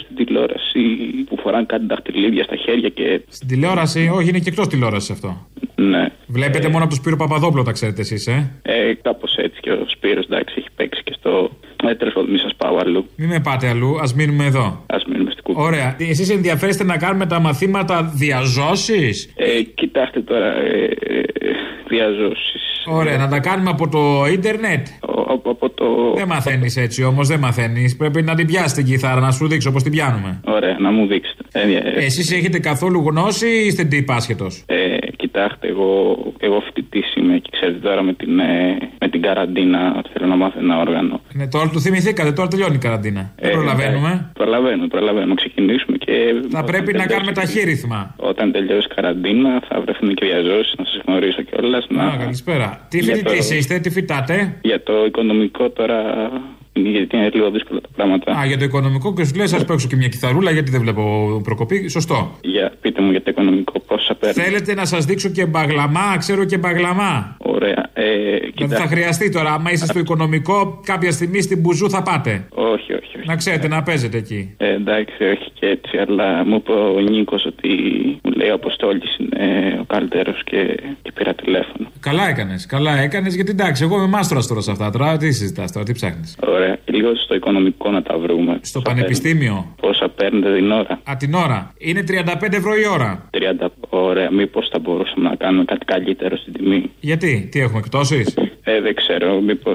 Speaker 26: στην τηλεόραση που φοράνε κάτι δαχτυλίδια στα χέρια και.
Speaker 19: Στην τηλεόραση, όχι, είναι και εκτός τηλεόρασης αυτό.
Speaker 26: Ναι.
Speaker 19: Βλέπετε μόνο από το Σπύρο Παπαδόπουλο, τα ξέρετε εσείς, ε;
Speaker 26: Ε, Κάπως έτσι και ο Σπύρος εντάξει έχει παίξει και στο. Ε, τέλο πάντων, μην σας πάω αλλού.
Speaker 19: Μην με πάτε αλλού, ας μείνουμε εδώ.
Speaker 26: Α μείνουμε στην κουβέντα.
Speaker 19: Ωραία. Εσείς ενδιαφέρεστε να κάνουμε τα μαθήματα διαζώσεις;
Speaker 26: Ε, κοιτάξτε τώρα. Ε, ε, διαζώσεις.
Speaker 19: Ωραία, να τα κάνουμε από το ίντερνετ;
Speaker 26: από, από το.
Speaker 19: Δεν μαθαίνεις έτσι όμως, δεν μαθαίνεις. Πρέπει να την πιάσεις την κιθάρα, να σου δείξω πώς την πιάνουμε.
Speaker 26: Ωραία, να μου δείξετε. Ε, ε,
Speaker 19: Εσείς έχετε καθόλου γνώση ή είστε τύπάσχετο.
Speaker 26: ε, κοιτάξτε, εγώ, εγώ φοιτητής είμαι και ξέρετε τώρα με την, ε, με την καραντίνα θέλω να μάθω ένα όργανο.
Speaker 19: Ναι, τώρα του θυμηθήκατε, τώρα τελειώνει η καραντίνα. Δεν
Speaker 26: Ε,
Speaker 19: προλαβαίνουμε.
Speaker 26: εντάξει, Προλαβαίνουμε, προλαβαίνουμε. Ξεκινήσουμε και.
Speaker 19: Θα πρέπει να κάνουμε ταχύρυθμα.
Speaker 26: Όταν τελειώσει η καραντίνα θα βρεθούν και διαζώσεις, να σας γνωρίσω κιόλας. Να...
Speaker 19: Α, καλησπέρα. Τι
Speaker 26: Για
Speaker 19: φοιτητής
Speaker 26: το-
Speaker 19: είστε, τι φοιτάτε;
Speaker 26: Για το οικονομικό τώρα. Είναι- Γιατί είναι λίγο δύσκολα τα πράγματα.
Speaker 19: Α, για το οικονομικό και σου λέει, α παίξω και μια κιθαρούλα γιατί δεν βλέπω προκοπή. Σωστό.
Speaker 26: Για, πείτε μου για το οικονομικό πόσα παίρνει.
Speaker 19: Θέλετε να σας δείξω και μπαγλαμά, ξέρω και μπαγλαμά.
Speaker 26: Ωραία. Ε,
Speaker 19: Δηλαδή θα
Speaker 26: κοιτάξτε.
Speaker 19: χρειαστεί τώρα, άμα είστε στο οικονομικό, κάποια στιγμή στην Μπουζού θα πάτε.
Speaker 26: Όχι, όχι, όχι.
Speaker 19: Να ξέρετε να παίζετε εκεί.
Speaker 26: Ε, εντάξει, όχι και έτσι, αλλά μου είπε ο Νίκος ότι μου λέει ο Αποστόλη είναι ο καλύτερος και, και πήρα τηλέφωνο.
Speaker 19: Καλά έκανες, καλά έκανες, γιατί εντάξει, εγώ είμαι μάστορα τώρα σε αυτά. Τώρα τι συζητάς τώρα, τι ψάχνεις.
Speaker 26: Ωραία. Λίγο στο οικονομικό να τα βρούμε.
Speaker 19: Στο πανεπιστήμιο;
Speaker 26: Πόσα παίρνετε την ώρα.
Speaker 19: Α, την ώρα. Είναι 35 ευρώ η ώρα.
Speaker 26: 30. Ωραία. Μήπως θα μπορούσαμε να κάνουμε κάτι καλύτερο στην τιμή.
Speaker 19: Γιατί, τι έχουμε εκτόσεις;
Speaker 26: Ε, δεν ξέρω. Μήπω.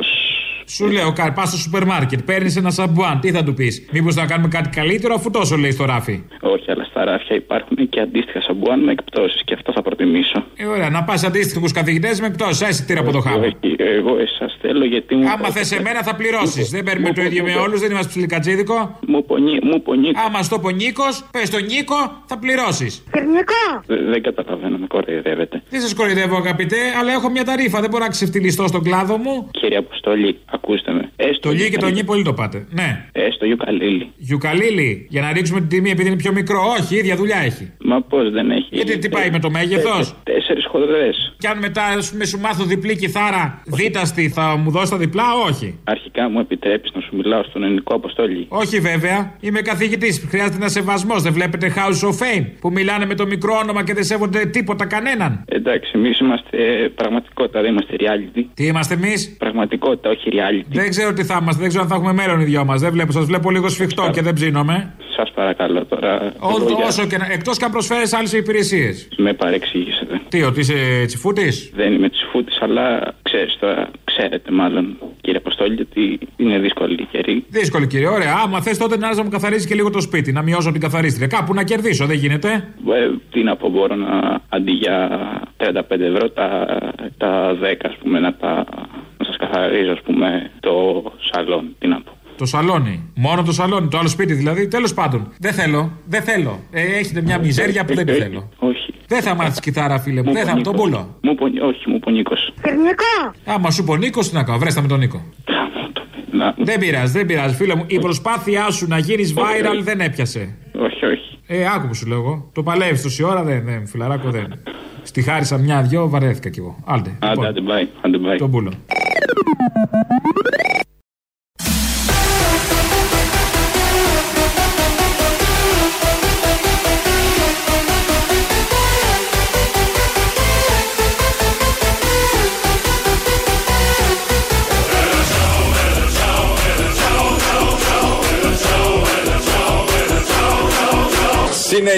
Speaker 19: Σου λέω, πας στο σούπερ μάρκετ, παίρνεις ένα σαμπουάν, τι θα του πεις; Μήπως να κάνουμε κάτι καλύτερο αφού τόσο λέει στο ράφι;
Speaker 26: Όχι, αλλά στα ράφια υπάρχουν και αντίστοιχα σαμπουάν με εκπτώσεις και αυτό θα προτιμήσω.
Speaker 19: Ε, ωραία, να πας αντίστοιχους καθηγητές με πτώσει. Έσει τύρα από το χάμα.
Speaker 26: Όχι, εγώ εσάς θέλω γιατί μου.
Speaker 19: Άμα θες εμένα θα πληρώσεις. Δεν παίρνουμε το ίδιο με όλους, δεν είμαστε ψιλικατζίδικο.
Speaker 26: Μου πονεί, μου πονεί.
Speaker 19: Άμα στο πονίκο, πες τον Νίκο, θα πληρώσεις.
Speaker 26: Δε- Δεν καταλαβαίνω, με κοροϊδεύετε.
Speaker 19: Τι σας κοροϊδεύω, αγαπητέ, αλλά έχω μια ταρήφα. Δεν μπορώ να ξεφτυλιστώ στον κλάδο μου.
Speaker 26: Κύριε Αποστόλη, ακούστε με. Έστω
Speaker 19: Το λί και το
Speaker 26: γιουκαλίλι.
Speaker 19: νι πολύ το πάτε. Ναι.
Speaker 26: Έστω γιουκαλίλι.
Speaker 19: Γιουκαλίλι, για να ρίξουμε την τιμή επειδή είναι πιο μικρό. Όχι, ίδια δουλειά έχει.
Speaker 26: Μα πώς δεν έχει.
Speaker 19: Γιατί τι πάει με το μέγεθος;
Speaker 26: Τέσσερις χοντρέ.
Speaker 19: Και αν μετά ας πούμε, σου μάθω διπλή κιθάρα δίταστη, θα μου δώσει τα διπλά, όχι.
Speaker 26: Αρχικά μου επιτρέπεις να σου μιλάω στον ελληνικό Αποστόλη.
Speaker 19: Όχι βέβαια, είμαι καθηγητής. Χρειάζεται ένα σεβασμός. Δεν βλέπετε House of Fame που μιλάνε με το μικρό όνομα και δεν σέβονται τίποτα κανέναν.
Speaker 26: Εντάξει, εμείς είμαστε πραγματικότητα, δεν είμαστε reality.
Speaker 19: Τι είμαστε εμείς;
Speaker 26: Πραγματικότητα, όχι reality.
Speaker 19: Δεν ξέρω τι θα είμαστε, δεν ξέρω αν θα έχουμε μέλλον οι δυο μας. Δεν βλέπω, σας βλέπω λίγο σφιχτό και δεν ψήνομαι.
Speaker 26: Σας παρακαλώ τώρα.
Speaker 19: Ό,
Speaker 26: εγώ για-
Speaker 19: όσο και να. Εκτός και αν προσφέρεις άλλες υπηρεσίες.
Speaker 26: Με παρεξήγησετε.
Speaker 19: Τι, ότι είσαι τσιφούτης;
Speaker 26: Δεν είμαι τσιφούτης, αλλά ξέρεις τώρα, ξέρετε μάλλον, κύριε Αποστόλη, ότι είναι δύσκολη η καιρή.
Speaker 19: Δύσκολη κύριε, ωραία. Άμα θες τότε να μου καθαρίζει και λίγο το σπίτι, να μειώσω την καθαρίστρια. Κάπου να κερδίσω, δεν γίνεται.
Speaker 26: Ε, τι να πω, μπορώ να αντί για 35 ευρώ τα, τα 10 ας πούμε να τα να σας καθαρίζω ας πούμε το σαλόν, τι να πω.
Speaker 19: Το σαλόνι. Μόνο το σαλόνι, το άλλο σπίτι δηλαδή. Τέλος πάντων. Δεν θέλω. Δεν θέλω. Ε, έχετε μια μιζέρια που δεν τη θέλω.
Speaker 26: Όχι.
Speaker 19: Δεν θα μάθεις κιθάρα, φίλε μου. Δεν θα τον πούλο.
Speaker 26: Μου πω, όχι, μου πω Νίκος.
Speaker 19: Άμα σου πω Νίκος, τι να κάνω. Βρέστα με τον Νίκο. Δεν πειράζει, δεν πειράζει, φίλε μου. Η προσπάθειά σου να γίνεις viral δεν έπιασε.
Speaker 26: Όχι, όχι.
Speaker 19: Ε, άκου που σου λέω εγώ. Το παλεύεις τόση ώρα, δεν, δεν, φιλαράκο δεν. Στη χάρισα μια-δυο, βαρέθηκα κι εγώ. Άντε.
Speaker 26: Άντε, άντε, bye, άντε, bye.
Speaker 19: Τον πούλο.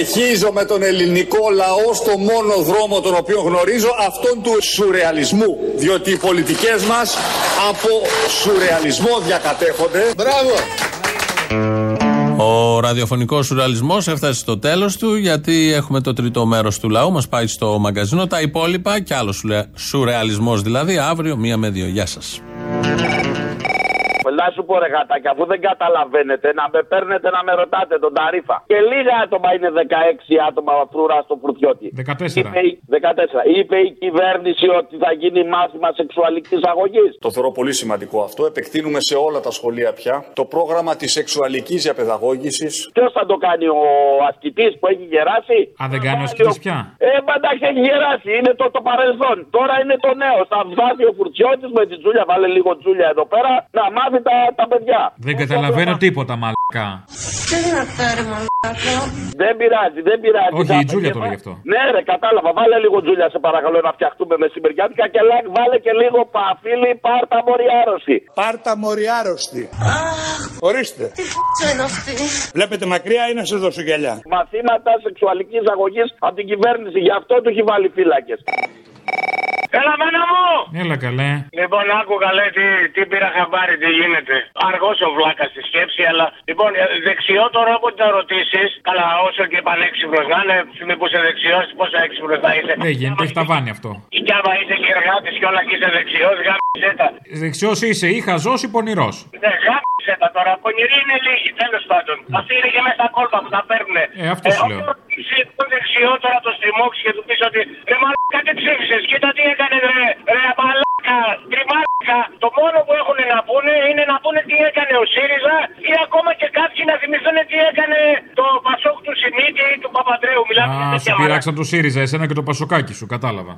Speaker 22: Συνεχίζω με τον ελληνικό λαό στο μόνο δρόμο τον οποίο γνωρίζω, αυτόν του σουρεαλισμού. Διότι οι πολιτικές μας από σουρεαλισμό διακατέχονται. Μπράβο!
Speaker 3: Ο ραδιοφωνικός σουρεαλισμός έφτασε στο τέλος του γιατί έχουμε το τρίτο μέρος του λαού. Μας πάει στο μαγκαζίνο. Τα υπόλοιπα και άλλος σουρεαλισμός δηλαδή αύριο μία με δύο. Γεια σας.
Speaker 27: Να σου πω ρε γατάκι, αφού δεν καταλαβαίνετε, να με παίρνετε να με ρωτάτε τον ταρίφα. Και λίγα άτομα είναι 16 άτομα φρουρά στο φρουτιώτη.
Speaker 19: 14.
Speaker 27: Είπε, η- 14. Είπε η κυβέρνηση ότι θα γίνει μάθημα σεξουαλικής αγωγής.
Speaker 22: Το θεωρώ πολύ σημαντικό αυτό. Επεκτείνουμε σε όλα τα σχολεία πια το πρόγραμμα της σεξουαλικής διαπαιδαγώγησης.
Speaker 27: Ποιος θα το κάνει, ο ασκητής που έχει γεράσει;
Speaker 19: Αν δεν κάνει ο ασκητής πια;
Speaker 27: Ε, μα εντάξει, έχει γεράσει. Είναι το, το παρελθόν. Τώρα είναι το νέο. Θα βάζει ο Φουρτσιώτη με τη Τζούλια, βάλε λίγο Τζούλια εδώ πέρα, να μάθει τα, τα παιδιά.
Speaker 19: Δεν καταλαβαίνω τίποτα, μαλακά.
Speaker 27: Τι είναι ρε μαλάκα; Δεν πειράζει, δεν πειράζει.
Speaker 19: Όχι,
Speaker 27: Θα-
Speaker 19: η Τζούλια το λέει αυτό.
Speaker 27: Ναι, ρε, κατάλαβα. Βάλε λίγο Τζούλια, σε παρακαλώ, να φτιαχτούμε μεσημεριάτικα και like, βάλε και λίγο παφίλι, πάρτα μοριάρωση.
Speaker 10: Πάρτα μοριάρωστη. Ορίστε.
Speaker 27: είναι αυτή.
Speaker 10: Βλέπετε μακριά ή να σε δώσω γυαλιά.
Speaker 27: Μαθήματα σεξουαλικής αγωγής από την κυβέρνηση. Γι' αυτό του έχει βάλει φύλακες.
Speaker 16: Έλα, μάνα μου!
Speaker 19: Έλα καλέ.
Speaker 16: Λοιπόν, άκου καλέ τι, τι πήρα χαμπάρι, τι γίνεται. Αργός ο βλάκας στη σκέψη, αλλά λοιπόν, ε, δεξιό τώρα όποτε το ρωτήσεις, καλά, όσο και πανέξυπνος να είναι, μήπω είσαι δεξιός, πόσο έξυπνος θα είσαι.
Speaker 19: Δεν γίνεται, έχει ταβάνι αυτό.
Speaker 16: Κι άμα είσαι και εργάτης και όλα και είσαι δεξιός, γάμισε τα.
Speaker 19: Δεξιός είσαι ή χαζός ή πονηρός.
Speaker 16: Ναι, γάμισε τα τώρα. Πονηροί είναι λίγοι, τέλος πάντων. Αυτοί είναι και μέσα στα κόλπα που τα παίρνουν.
Speaker 19: Ε, αυτό σου λέω.
Speaker 16: Είσαι το δεξιό τώρα το στριμώξεις και του πεις ότι ρε μαλάκα τι ψήφισε, κοίτα τι έκανε ρε, ρε μαλάκα, τριμάλακα. Το μόνο που έχουν να πούνε είναι να πούνε τι έκανε ο ΣΥΡΙΖΑ ή ακόμα και κάποιοι να θυμηθούν τι έκανε το Πασόκ του Σιμίτη ή του Παπαντρέου. Μιλάμε για
Speaker 19: Α,
Speaker 16: τέτοια
Speaker 19: σου πειράξαν το ΣΥΡΙΖΑ, εσένα και το Πασοκάκι σου, κατάλαβα.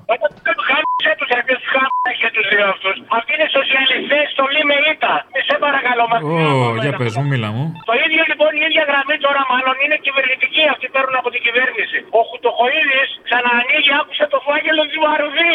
Speaker 16: Χάμισε τους, ρε, τους χάμισε τους δύο αυτούς. Αυτοί είναι σοσιαλιστές, το λέει με ήττα. Μη σε παρακαλώ,
Speaker 19: Ω,
Speaker 16: μακριά.
Speaker 19: για πες μου, μίλα μου.
Speaker 16: Το ίδιο λοιπόν η ίδια γραμμή τώρα μάλλον είναι κυβερνητική. Αυτοί παίρνουν από την κυβέρνηση. Ο Χουτοχοίδης ξαναανοίγει, άκουσε το φάγελο της Μαρουδί.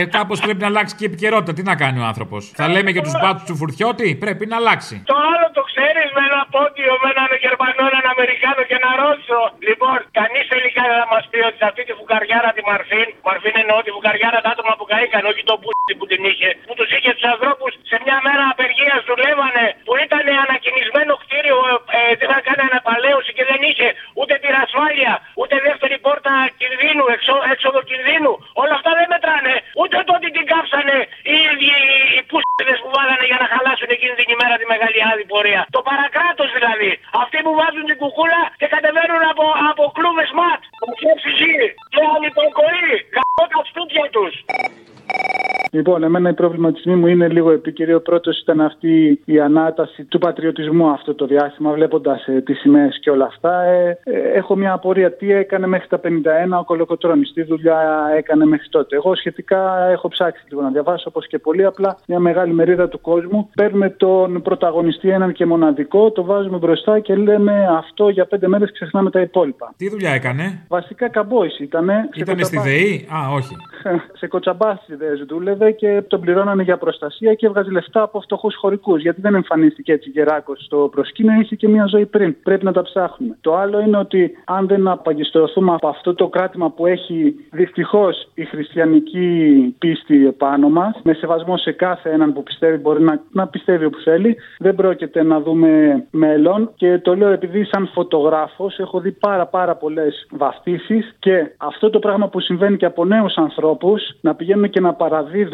Speaker 19: Ε, κάπως πρέπει να αλλάξει και η επικαιρότητα. Τι να κάνει ο άνθρωπος; Θα λέμε για τους μπάτσου του Φουρτιώτη, πρέπει να αλλάξει.
Speaker 16: Το άλλο το ξέρεις με ένα πόντιο, με έναν Γερμανό, έναν Αμερικάνο και ένα Ρώσο. Λοιπόν, κανείς τελικά δεν θα μας πει ότι σε αυτή τη φουκαριάρα τη Μαρφίν, Μαρφίν εννοώ τη φουκαριάρα τα άτομα που καήκαν, όχι το πούστι που την είχε, που τους είχε τους ανθρώπους σε μια μέρα απεργίας δουλεύανε, που ήταν ανακοινισμένο κτίριο, ε, ε, είχαν κάνει αναπαλαίωση και δεν είχε ούτε πυρασφάλεια, ούτε δεύτερη πόρτα κινδύνου, εξό, έξοδο κινδύνου. Όλα αυτά δεν μετράνε. Ούτε το ότι την κάψανε οι ίδιοι οι, οι πούστιδες που βάλανε για να χαλάσουν εκείνη την ημέρα τη μεγάλη άδη πορεία. Το παρακράτος δηλαδή. Αυτοί που βάζουν την κουκούλα και κατεβαίνουν από, από κλούβες ματ. Και ψυχή. Και ανυποκοή. Γαμώ τα σπίτια τους.
Speaker 28: Λοιπόν, εμένα οι προβληματισμοί μου είναι λίγο επίκαιροι. Ο πρώτος ήταν αυτή η ανάταση του πατριωτισμού αυτό το διάστημα, βλέποντας ε, τις σημαίες και όλα αυτά. Ε, ε, έχω μια απορία. Τι έκανε μέχρι τα 51 ο Κολοκοτρόνη, τι δουλειά έκανε μέχρι τότε; Εγώ σχετικά έχω ψάξει λίγο να διαβάσω, όπως και πολύ απλά μια μεγάλη μερίδα του κόσμου. Παίρνουμε τον πρωταγωνιστή έναν και μοναδικό, το βάζουμε μπροστά και λέμε αυτό για πέντε μέρες ξεχνάμε τα υπόλοιπα.
Speaker 19: Τι δουλειά έκανε;
Speaker 28: Βασικά καμπόης ήταν.
Speaker 19: Ήταν στη ΔΕΗ; Α, όχι.
Speaker 28: σε κοτσαμπάσιδε δούλευε και τον πληρώνανε για προστασία και έβγαζε λεφτά από φτωχούς χωρικούς. Γιατί δεν εμφανίστηκε έτσι γεράκος στο προσκήνιο, είχε και μια ζωή πριν. Πρέπει να τα ψάχνουμε. Το άλλο είναι ότι αν δεν απαγκιστρωθούμε από αυτό το κράτημα που έχει δυστυχώς η χριστιανική πίστη επάνω μας, με σεβασμό σε κάθε έναν που πιστεύει, μπορεί να, να πιστεύει όπου θέλει, δεν πρόκειται να δούμε μέλλον. Και το λέω επειδή, σαν φωτογράφος, έχω δει πάρα, πάρα πολλές βαφτίσεις και αυτό το πράγμα που συμβαίνει και από νέους ανθρώπους να πηγαίνουν και να παραδίδουν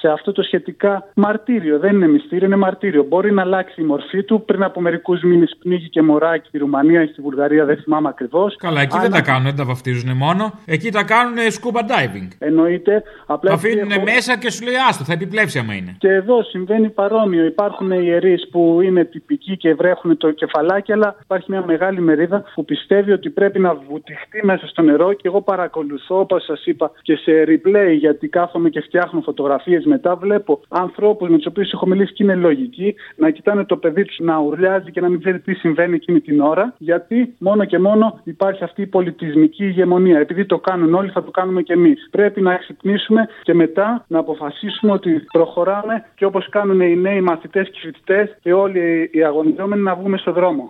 Speaker 28: σε αυτό το σχετικά μαρτύριο. Δεν είναι μυστήριο, είναι μαρτύριο. Μπορεί να αλλάξει η μορφή του. Πριν από μερικούς μήνες πνίγει και μωράκι στη Ρουμανία ή στη Βουλγαρία, δεν θυμάμαι ακριβώς.
Speaker 19: Καλά, εκεί δεν τα κάνουν, δεν τα βαφτίζουν μόνο. Εκεί τα κάνουν scuba diving.
Speaker 28: Εννοείται. Απλά
Speaker 19: Τα αφήνουν μέσα και σου λέει άστο, θα επιπλέψει άμα είναι.
Speaker 28: Και εδώ συμβαίνει παρόμοιο. Υπάρχουν ιερείς που είναι τυπικοί και βρέχουν το κεφαλάκι, αλλά υπάρχει μια μεγάλη μερίδα που πιστεύει ότι πρέπει να βουτυχτεί μέσα στο νερό. Και εγώ παρακολουθώ, όπως σας είπα, και σε replay, γιατί κάθομαι και φτιάχνω φωτογραφίε μετά. Βλέπω ανθρώπους με τους οποίους έχω μιλήσει και είναι λογικοί να κοιτάνε το παιδί τους να ουρλιάζει και να μην ξέρει τι συμβαίνει εκείνη την ώρα. Γιατί μόνο και μόνο υπάρχει αυτή η πολιτισμική ηγεμονία. Επειδή το κάνουν όλοι, θα το κάνουμε και εμείς. Πρέπει να ξυπνήσουμε και μετά να αποφασίσουμε ότι προχωράμε και όπως κάνουν οι νέοι μαθητές και φοιτητές και όλοι οι αγωνιζόμενοι να βγούμε στο δρόμο.